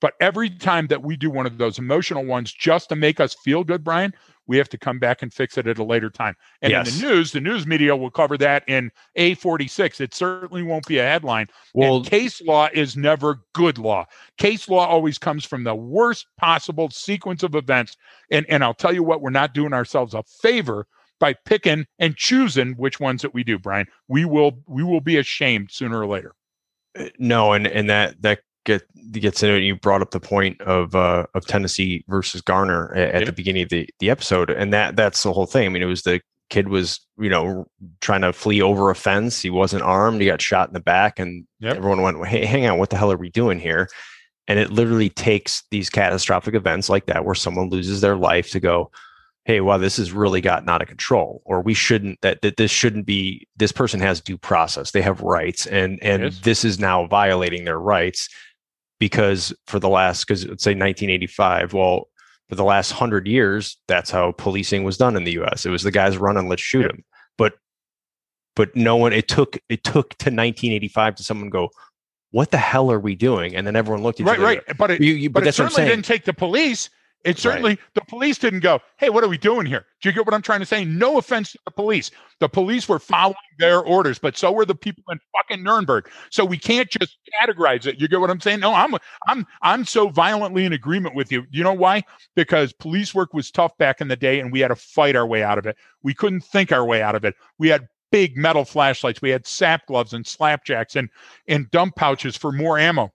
But every time that we do one of those emotional ones just to make us feel good, Brian, we have to come back and fix it at a later time. And yes. in the news, the news media will cover that in A46. It certainly won't be a headline. Well, and case law is never good law. Case law always comes from the worst possible sequence of events. And, and I'll tell you what, we're not doing ourselves a favor by picking and choosing which ones that we do, Brian. We will we will be ashamed sooner or later.
Uh, no, and and that that get gets into it. You brought up the point of uh, of Tennessee versus Garner at, at the beginning of the, the episode, and that that's the whole thing. I mean, it was the kid was you know trying to flee over a fence. He wasn't armed. He got shot in the back, and yep. everyone went, "Hey, hang on, what the hell are we doing here?" And it literally takes these catastrophic events like that, where someone loses their life, to go, hey wow this has really gotten out of control or we shouldn't that, that this shouldn't be this person has due process they have rights and and this is now violating their rights because for the last because let's say 1985 well for the last 100 years that's how policing was done in the us it was the guys running let's shoot yep. them but but no one it took it took to 1985 to someone go what the hell are we doing? And then everyone looked at
right right but it, you, you, but, but it certainly didn't take the police it certainly, right. the police didn't go, hey, what are we doing here? Do you get what I'm trying to say? No offense to the police. The police were following their orders, but so were the people in fucking Nuremberg. So we can't just categorize it. You get what I'm saying? No, I'm I'm I'm so violently in agreement with you. You know why? Because police work was tough back in the day and we had to fight our way out of it. We couldn't think our way out of it. We had big metal flashlights. We had sap gloves and slapjacks and and dump pouches for more ammo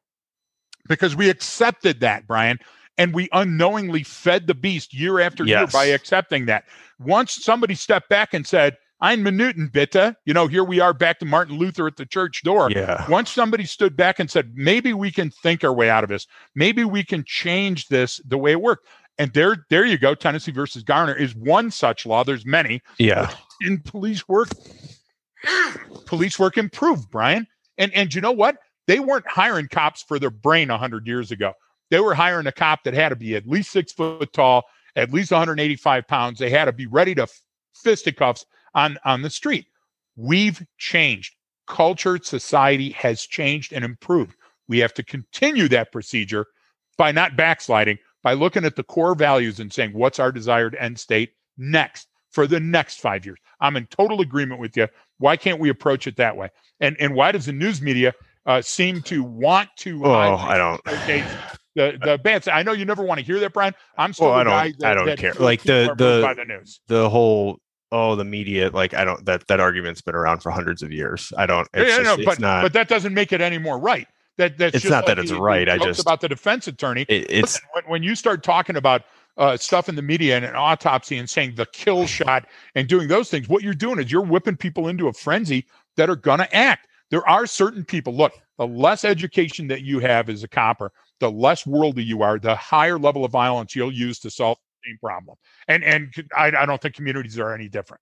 because we accepted that, Brian and we unknowingly fed the beast year after yes. year by accepting that. Once somebody stepped back and said, Ein Minuten bitte, you know, here we are back to Martin Luther at the church door.
Yeah.
Once somebody stood back and said, maybe we can think our way out of this. Maybe we can change this the way it worked. And there, there you go. Tennessee versus Garner is one such law. There's many.
Yeah.
In police work, police work improved, Brian. And and you know what? They weren't hiring cops for their brain 100 years ago. They were hiring a cop that had to be at least six foot tall, at least 185 pounds. They had to be ready to fisticuffs on, on the street. We've changed. Culture, society has changed and improved. We have to continue that procedure by not backsliding, by looking at the core values and saying, what's our desired end state next for the next five years? I'm in total agreement with you. Why can't we approach it that way? And and why does the news media uh, seem to want to?
Oh, I don't.
The the bands. I know you never want to hear that, Brian. I'm still
well,
I
don't.
That,
I don't
that
care. Like the the
by the news.
the whole oh the media like I don't that that argument's been around for hundreds of years. I don't. It's
yeah,
just,
no,
it's
but
not.
but that doesn't make it any more right. That that's
It's not that it's right, I just-
about the defense attorney.
it, it's
Listen, when, when you start talking about uh, stuff in the media and an autopsy and saying the kill shot and doing those things, what you're doing is you're whipping people into a frenzy that are going to act. There are certain people. Look, the less education that you have as a copper, the less worldly you are, the higher level of violence you'll use to solve the same problem. And and I, I don't think communities are any different.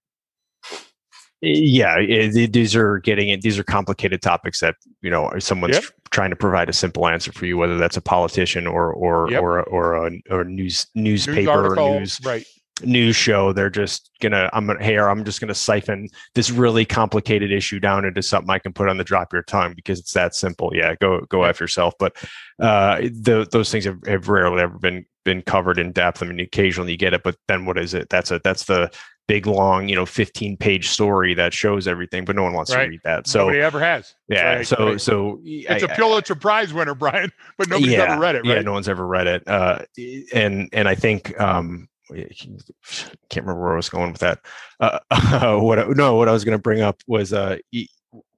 Eh, yeah eh, it, these are getting it these are complicated topics that you know someone's
Yep.
trying to provide a simple answer for you whether that's a politician or or
Yep.
or or a, or a news
News
newspaper or news
right?
News show they're just gonna i'm gonna hey i'm just gonna siphon this really complicated issue down into something i can put on the drop of your tongue because it's that simple yeah go go after yourself but uh the, those things have, have rarely ever been been covered in depth i mean occasionally you get it but then what is it that's a that's the big long you know 15 page story that shows everything but no one wants
Right.
to read that so
Nobody ever has.
yeah
Right,
so so
It's
a
a Pulitzer Prize winner, Brian, but nobody's
yeah,
ever read it, right?
Yeah, no one's ever read it. Uh, and and I think um, can't remember where I was going with that. Uh, what I, no, what I was going to bring up was uh,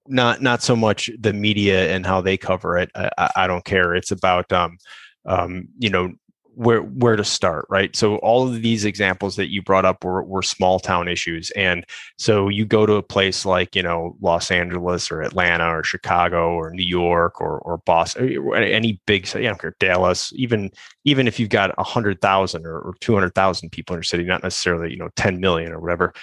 not not so much the media and how they cover it. I- I don't care. It's about um, um, you know where where to start, right? So all of these examples that you brought up were were small town issues, and so you go to a place like you know Los Angeles or Atlanta or Chicago or New York or or Boston, or any big city, I don't care, Dallas, even even if you've got a hundred thousand or, or two hundred thousand people in your city, not necessarily you know ten million or whatever.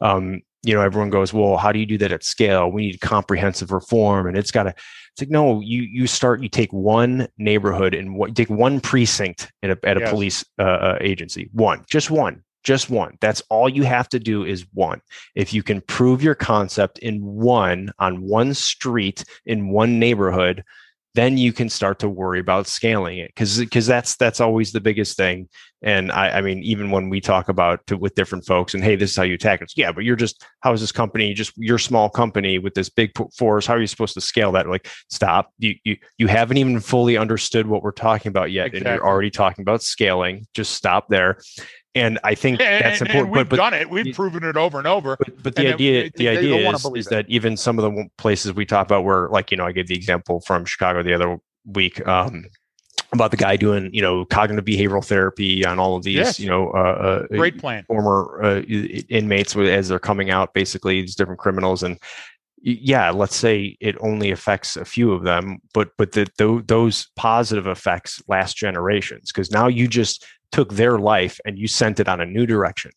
Um, you know, everyone goes, well, how do you do that at scale? We need comprehensive reform, and it's got to. It's like no, you you start. You take one neighborhood and what take one precinct at a at a
Yes.
police uh, uh, agency, one, just one, just one. That's all you have to do is one. If you can prove your concept in one on one street in one neighborhood, then you can start to worry about scaling it because because that's that's always the biggest thing. And I, I mean, even when we talk about to, with different folks, and hey, this is how you attack it. Yeah, but you're just how is this company just your small company with this big force? How are you supposed to scale that? Like, stop. You you you haven't even fully understood what we're talking about yet, and you're already talking about scaling. Just stop there. And I think
And,
that's
and- and
important.
we've
but, but
done it. We've proven it over and over.
but, but the
And
idea
they-
the
they
idea is, is that even some of the places we talk about where like you know i gave the example from chicago the other week um, about the guy doing you know cognitive behavioral therapy on all of these
Yes.
you know uh, uh,
Great plan.
former uh, inmates as they're coming out basically these different criminals and yeah let's say it only affects a few of them but but the, tho- those positive effects last generations because now you just took their life and you sent it on a new direction.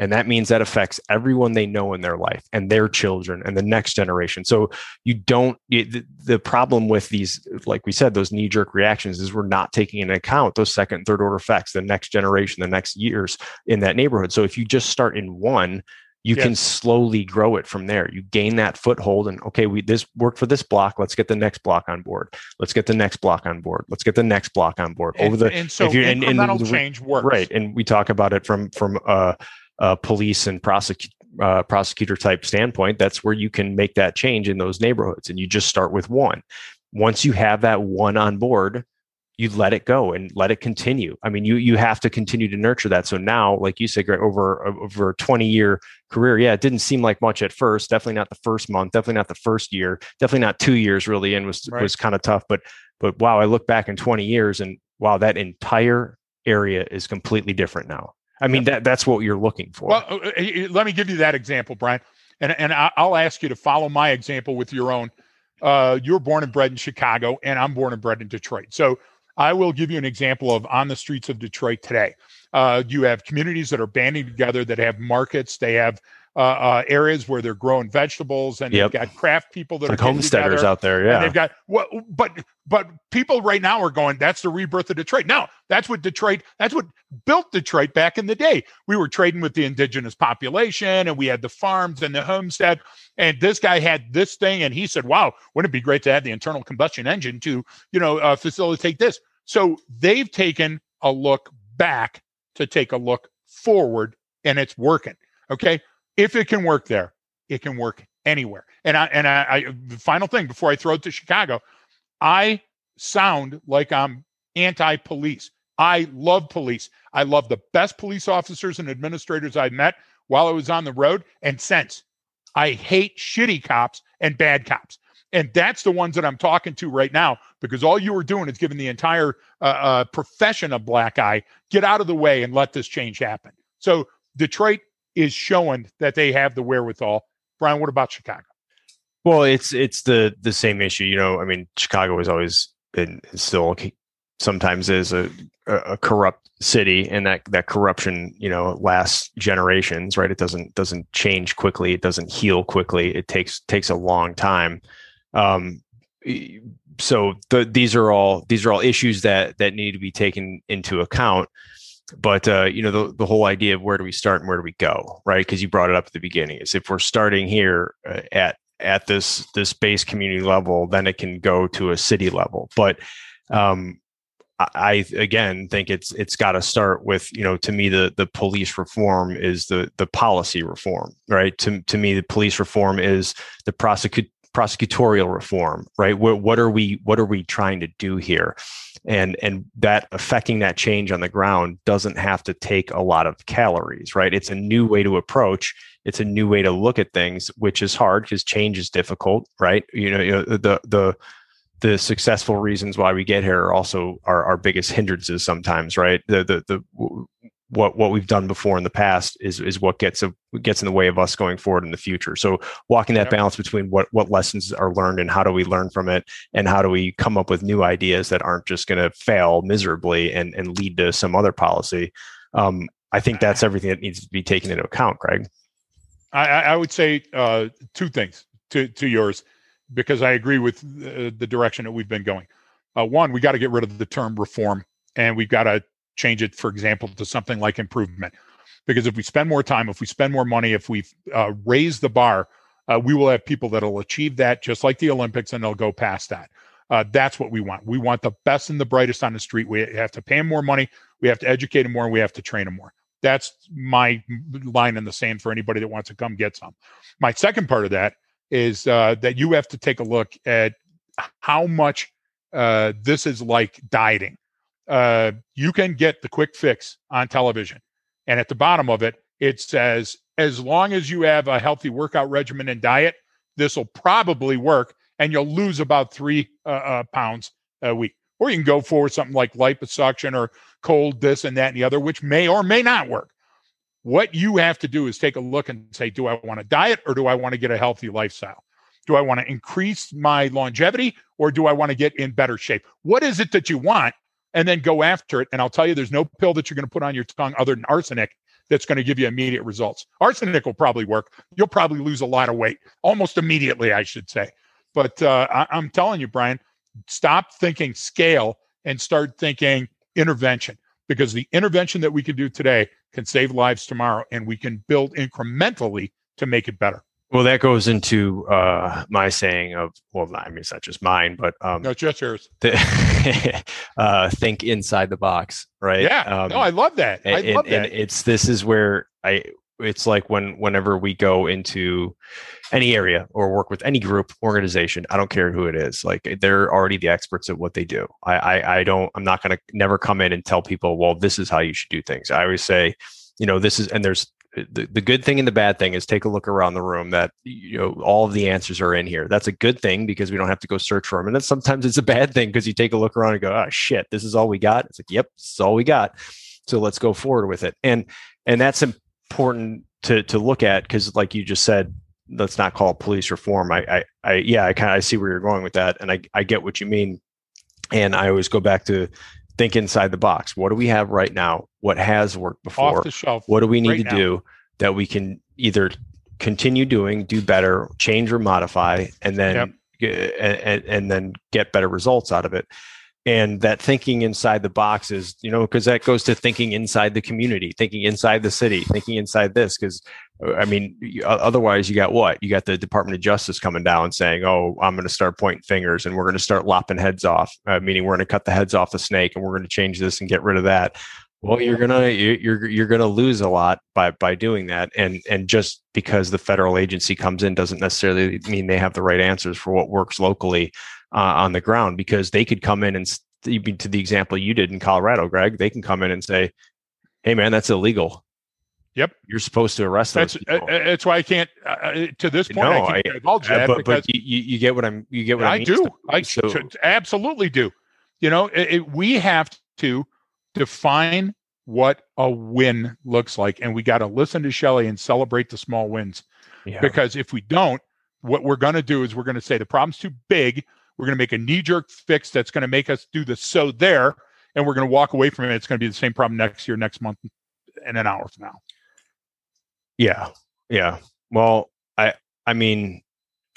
And that means that affects everyone they know in their life and their children and the next generation. So you don't the, the problem with these like we said those knee-jerk reactions is we're not taking into account those second and third order effects the next generation the next years in that neighborhood. So if you just start in one you can slowly grow it from there. You gain that foothold and okay we this worked for this block. Let's get the next block on board. Let's get the next block on board. Let's get the next block on board. Over
and,
the
and so
if you're- and- and
incremental
the
change works.
right and we talk about it from from uh, a police and prosecute uh, prosecutor type standpoint that's where you can make that change in those neighborhoods and you just start with one. Once you have that one on board you let it go and let it continue i mean you you have to continue to nurture that so now like you said Greg, over over a 20 year career yeah it didn't seem like much at first definitely not the first month definitely not the first year definitely not two years really and was
Right.
was kind of tough but but wow i look back in 20 years and wow that entire area is completely different now i mean that that's what you're looking for
Well, uh, uh, let me give you that example, Brian, and and I'll ask you to follow my example with your own. Uh, you're born and bred in Chicago, and I'm born and bred in Detroit. So I will give you an example of on the streets of Detroit today. Uh, you have communities that are banding together that have markets. They have uh, uh, areas where they're growing vegetables and
Yep.
they've got craft people that
like
are
homesteaders
together.
out there.
And
Yeah.
they've got what, but but people right now are going. That's the rebirth of Detroit. Now that's what Detroit. That's what built Detroit back in the day. We were trading with the indigenous population, and we had the farms and the homestead. And this guy had this thing, and he said, "Wow, wouldn't it be great to have the internal combustion engine to, you know, uh, facilitate this?" So they've taken a look back to take a look forward, and it's working. Okay, if it can work there, it can work anywhere. And I and I, I the final thing before I throw it to Chicago, I sound like I'm anti-police. I love police. I love the best police officers and administrators I met while I was on the road and since. I hate shitty cops and bad cops. And that's the ones that I'm talking to right now because all you are doing is giving the entire uh, uh, profession a black eye. Get out of the way and let this change happen. So Detroit is showing that they have the wherewithal. Brian, what about Chicago?
Well, it's it's the the same issue. You know, I mean, Chicago has always been still sometimes is a a corrupt city, and that that corruption, you know, lasts generations. Right? It doesn't doesn't change quickly. It doesn't heal quickly. It takes takes a long time. Um, so the, these are all these are all issues that that need to be taken into account. But uh, you know the, the whole idea of where do we start and where do we go right? Because you brought it up at the beginning is if we're starting here uh, at at this this base community level then it can go to a city level. But um, I, again think it's it's got to start with you know to me the the police reform is the the policy reform right? To to me the police reform is the prosecute prosecutorial reform right? What, what are we what are we trying to do here? And and that affecting that change on the ground doesn't have to take a lot of calories right? It's a new way to approach it's a new way to look at things which is hard because change is difficult right? You know, you know the the the successful reasons why we get here are also our, our biggest hindrances sometimes right? The the the what what we've done before in the past is is what gets a, gets in the way of us going forward in the future. So walking that
Yep.
balance between what what lessons are learned and how do we learn from it, and how do we come up with new ideas that aren't just going to fail miserably and and lead to some other policy. Um, I think that's everything that needs to be taken into account, Greg.
I, I I would say uh, two things to, to yours because I agree with uh, the direction that we've been going. Uh, one, we got to get rid of the term reform and we've got to change it, for example, to something like improvement. Because if we spend more time, if we spend more money, if we uh, raise the bar, uh, we will have people that'll achieve that just like the Olympics and they'll go past that. Uh, that's what we want. We want the best and the brightest on the street. We have to pay them more money. We have to educate them more. And we have to train them more. That's my line in the sand for anybody that wants to come get some. My second part of that is uh, that you have to take a look at how much uh, this is like dieting. Uh, you can get the quick fix on television, and at the bottom of it, it says, as long as you have a healthy workout regimen and diet, this will probably work, and you'll lose about three uh, uh, pounds a week. Or you can go for something like liposuction or cold this and that and the other, which may or may not work. What you have to do is take a look and say, do I want a diet or do I want to get a healthy lifestyle? Do I want to increase my longevity or do I want to get in better shape? What is it that you want? And then go after it. And I'll tell you, there's no pill that you're going to put on your tongue other than arsenic that's going to give you immediate results. Arsenic will probably work. You'll probably lose a lot of weight almost immediately, I should say. But uh, I- I'm telling you, Brian, stop thinking scale and start thinking intervention because the intervention that we can do today can save lives tomorrow and we can build incrementally to make it better.
Well, that goes into uh, my saying of well, I mean it's not just mine, but um,
No, it's just yours.
the, uh, think inside the box, right?
Yeah.
Um,
no, I love that. I
and,
love
and
that.
it's this is where I it's like when whenever we go into any area or work with any group organization i don't care who it is like they're already the experts at what they do i i, I don't i'm not going to never come in and tell people well this is how you should do things i always say you know this is and there's the, the good thing and the bad thing is take a look around the room that you know all of the answers are in here. That's a good thing because we don't have to go search for them and then sometimes it's a bad thing because you take a look around and go oh shit this is all we got. It's like yep this is all we got. So let's go forward with it. And and that's important to to look at because like you just said let's not call police reform. I i, I yeah i kind of i see where you're going with that and i i get what you mean. And i always go back to think inside the box what do we have right now what has worked before
Off the shelf.
what do we need
right
to
now.
do that we can either continue doing, do better, change or modify, and then yep. and, and then get better results out of it and that thinking inside the box is you know because that goes to thinking inside the community thinking inside the city thinking inside this because i mean otherwise you got what? You got the department of justice coming down saying oh i'm going to start pointing fingers and we're going to start lopping heads off. Uh, meaning we're going to cut the heads off the snake and we're going to change this and get rid of that. Well you're gonna you're you're gonna lose a lot by by doing that. And and just because the federal agency comes in doesn't necessarily mean they have the right answers for what works locally uh, on the ground because they could come in and to the example you did in Colorado, Greg, they can come in and say, "Hey, man, that's illegal."
Yep,
you're supposed to arrest
that's,
those. People.
Uh, that's why I can't. Uh, uh to this point, no, I can't divulge that.
But, but you, you get what I'm. You get what I, I
mean do. I so, absolutely do. You know, it, it, we have to define what a win looks like, and we got to listen to Shelley and celebrate the small wins. Yeah. Because if we don't, what we're going to do is we're going to say the problem's too big. We're going to make a knee jerk fix that's going to make us do the so there, and we're going to walk away from it. It's going to be the same problem next year, next month, and an hour from now.
Yeah, yeah. Well, I I mean,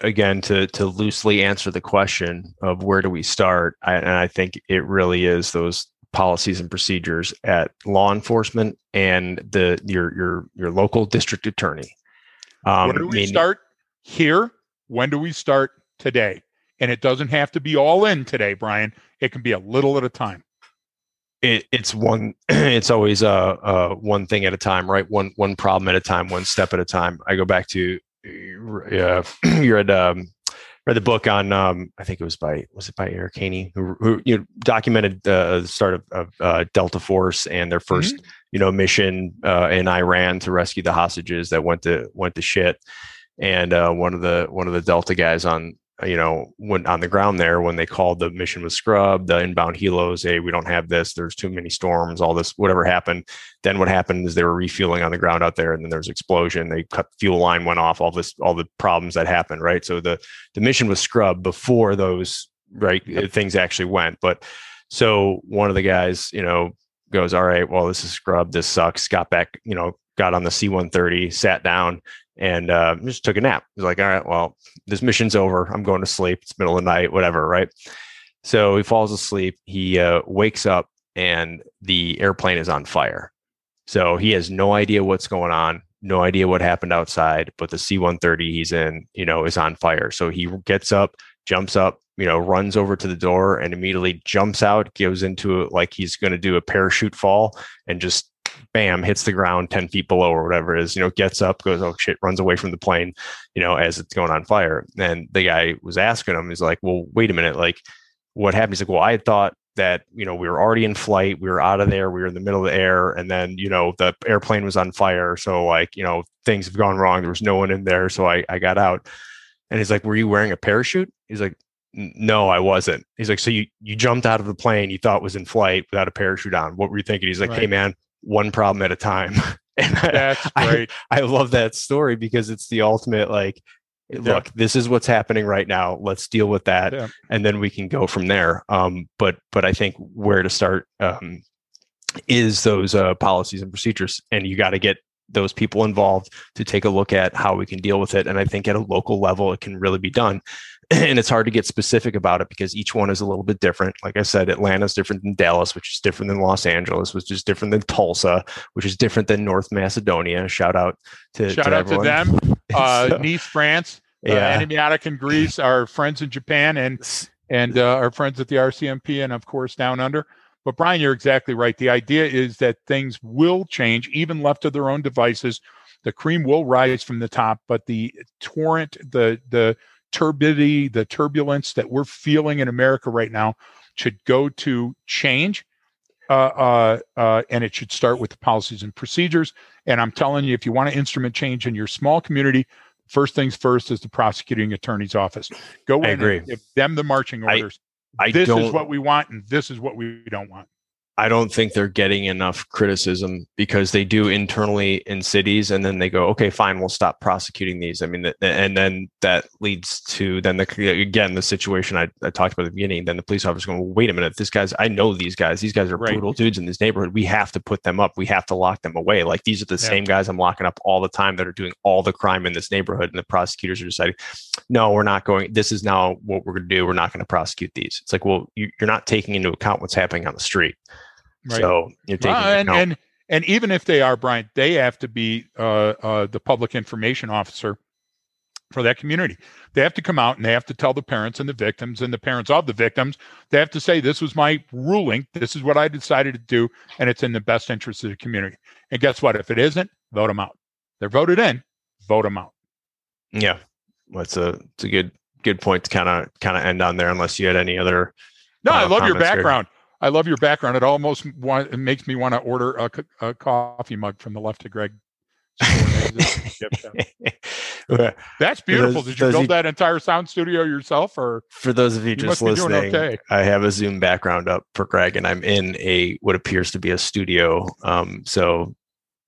again, to to loosely answer the question of where do we start, I, and I think it really is those policies and procedures at law enforcement and the your your your local district attorney.
Um, where do we start here? When do we start today? And it doesn't have to be all in today, Brian. It can be a little at a time.
It, it's one. It's always uh, uh, one thing at a time, right? One one problem at a time, one step at a time. I go back to uh, you read um, read the book on um, I think it was by was it by Eric Haney who, who you know, documented the start of, of uh, Delta Force and their 1st mm-hmm. you know mission uh, in Iran to rescue the hostages that went to went to shit. And uh, one of the one of the Delta guys on you know, when on the ground there, when they called the mission was scrubbed, the inbound helos, hey, we don't have this, there's too many storms, all this, whatever happened. Then what happened is they were refueling on the ground out there, and then there was explosion. They cut fuel line went off, all this, all the problems that happened, right? So the the mission was scrubbed before those right things actually went. But so one of the guys, you know, goes, All right, well, this is scrubbed, this sucks, got back, you know, got on the C 130, sat down, and uh, just took a nap. He's like, all right, well, this mission's over. I'm going to sleep. It's middle of the night, whatever, right? So he falls asleep. He uh, wakes up and the airplane is on fire. So he has no idea what's going on, no idea what happened outside, but the C 130 he's in, you know, is on fire. So he gets up, jumps up, you know, runs over to the door and immediately jumps out, goes into it like he's going to do a parachute fall and just bam, hits the ground 10 feet below or whatever it is, you know, gets up, goes, oh shit, runs away from the plane, you know, as it's going on fire. And the guy was asking him, he's like, well, wait a minute, like, what happened? He's like, well, I thought that, you know, we were already in flight, we were out of there, we were in the middle of the air, and then, you know, the airplane was on fire. So, like, you know, things have gone wrong. There was no one in there. So I, I got out. And he's like, were you wearing a parachute? He's like, no, I wasn't. He's like, so you you jumped out of the plane you thought was in flight without a parachute on. What were you thinking? He's like, right. hey man, one problem at a time.
and That's great.
I, I love that story because it's the ultimate like, look, yeah. this is what's happening right now. Let's deal with that, yeah. and then we can go from there. Um, but but I think where to start um, is those uh, policies and procedures, and you got to get those people involved to take a look at how we can deal with it. And I think at a local level, it can really be done. And it's hard to get specific about it because each one is a little bit different. Like I said, Atlanta's different than Dallas, which is different than Los Angeles, which is different than Tulsa, which is different than North Macedonia. Shout out to
shout
to
out everyone. to them. Uh, so, nice, France. Uh, yeah. Uh, Antibiotic and Greece, our friends in Japan, and and uh, our friends at the RCMP, and of course down under. But Brian, you're exactly right. The idea is that things will change, even left to their own devices. The cream will rise from the top, but the torrent, the the turbidity, the turbulence that we're feeling in America right now should go to change. Uh, uh, uh, and it should start with the policies and procedures. And I'm telling you, if you want to instrument change in your small community, first things first is the prosecuting attorney's office. Go in and give them the marching orders. I, I this is what we want, and this is what we don't want.
I don't think they're getting enough criticism because they do internally in cities, and then they go, okay, fine, we'll stop prosecuting these. I mean, and then that leads to then the again the situation I, I talked about at the beginning. Then the police officer going, well, wait a minute, this guy's I know these guys. These guys are right. brutal dudes in this neighborhood. We have to put them up. We have to lock them away. Like these are the yeah. same guys I'm locking up all the time that are doing all the crime in this neighborhood, and the prosecutors are deciding, no, we're not going. This is now what we're going to do. We're not going to prosecute these. It's like, well, you, you're not taking into account what's happening on the street. Right. So you're taking uh,
and, and and even if they are Brian, they have to be uh, uh, the public information officer for that community. They have to come out and they have to tell the parents and the victims and the parents of the victims. They have to say, "This was my ruling. This is what I decided to do, and it's in the best interest of the community." And guess what? If it isn't, vote them out. They're voted in. Vote them out.
Yeah, that's a it's a good good point to kind of kind of end on there. Unless you had any other.
No, I love your background. Here. I love your background. It almost want, it makes me want to order a, a coffee mug from the Left of Greg. That's beautiful. Did you build you, that entire sound studio yourself, or
for those of you, you just listening? Okay. I have a Zoom background up for Greg, and I'm in a what appears to be a studio. Um, so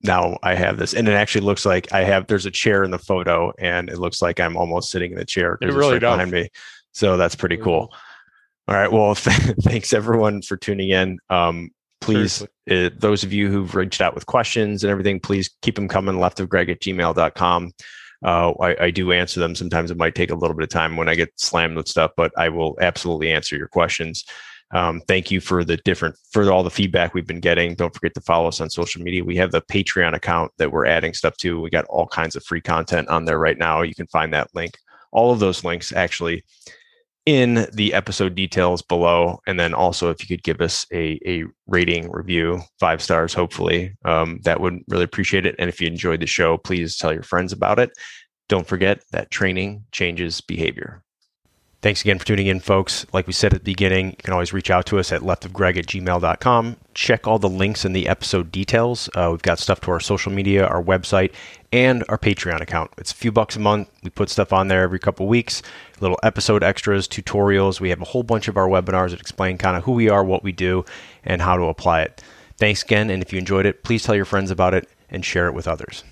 now I have this, and it actually looks like I have. There's a chair in the photo, and it looks like I'm almost sitting in the chair.
It really right does. behind
me. So that's pretty cool. All right. Well, thanks everyone for tuning in. Um, please, uh, those of you who've reached out with questions and everything, please keep them coming left of greg at gmail.com. Uh, I, I, do answer them. Sometimes it might take a little bit of time when I get slammed with stuff, but I will absolutely answer your questions. Um, thank you for the different for all the feedback we've been getting. Don't forget to follow us on social media. We have the Patreon account that we're adding stuff to. We got all kinds of free content on there right now. You can find that link. All of those links actually in the episode details below. And then also, if you could give us a, a rating review, five stars, hopefully, um, that would really appreciate it. And if you enjoyed the show, please tell your friends about it. Don't forget that training changes behavior. Thanks again for tuning in, folks. Like we said at the beginning, you can always reach out to us at leftofgreg at gmail.com. Check all the links in the episode details. Uh, we've got stuff to our social media, our website, and our Patreon account. It's a few bucks a month. We put stuff on there every couple weeks, little episode extras, tutorials. We have a whole bunch of our webinars that explain kind of who we are, what we do, and how to apply it. Thanks again. And if you enjoyed it, please tell your friends about it and share it with others.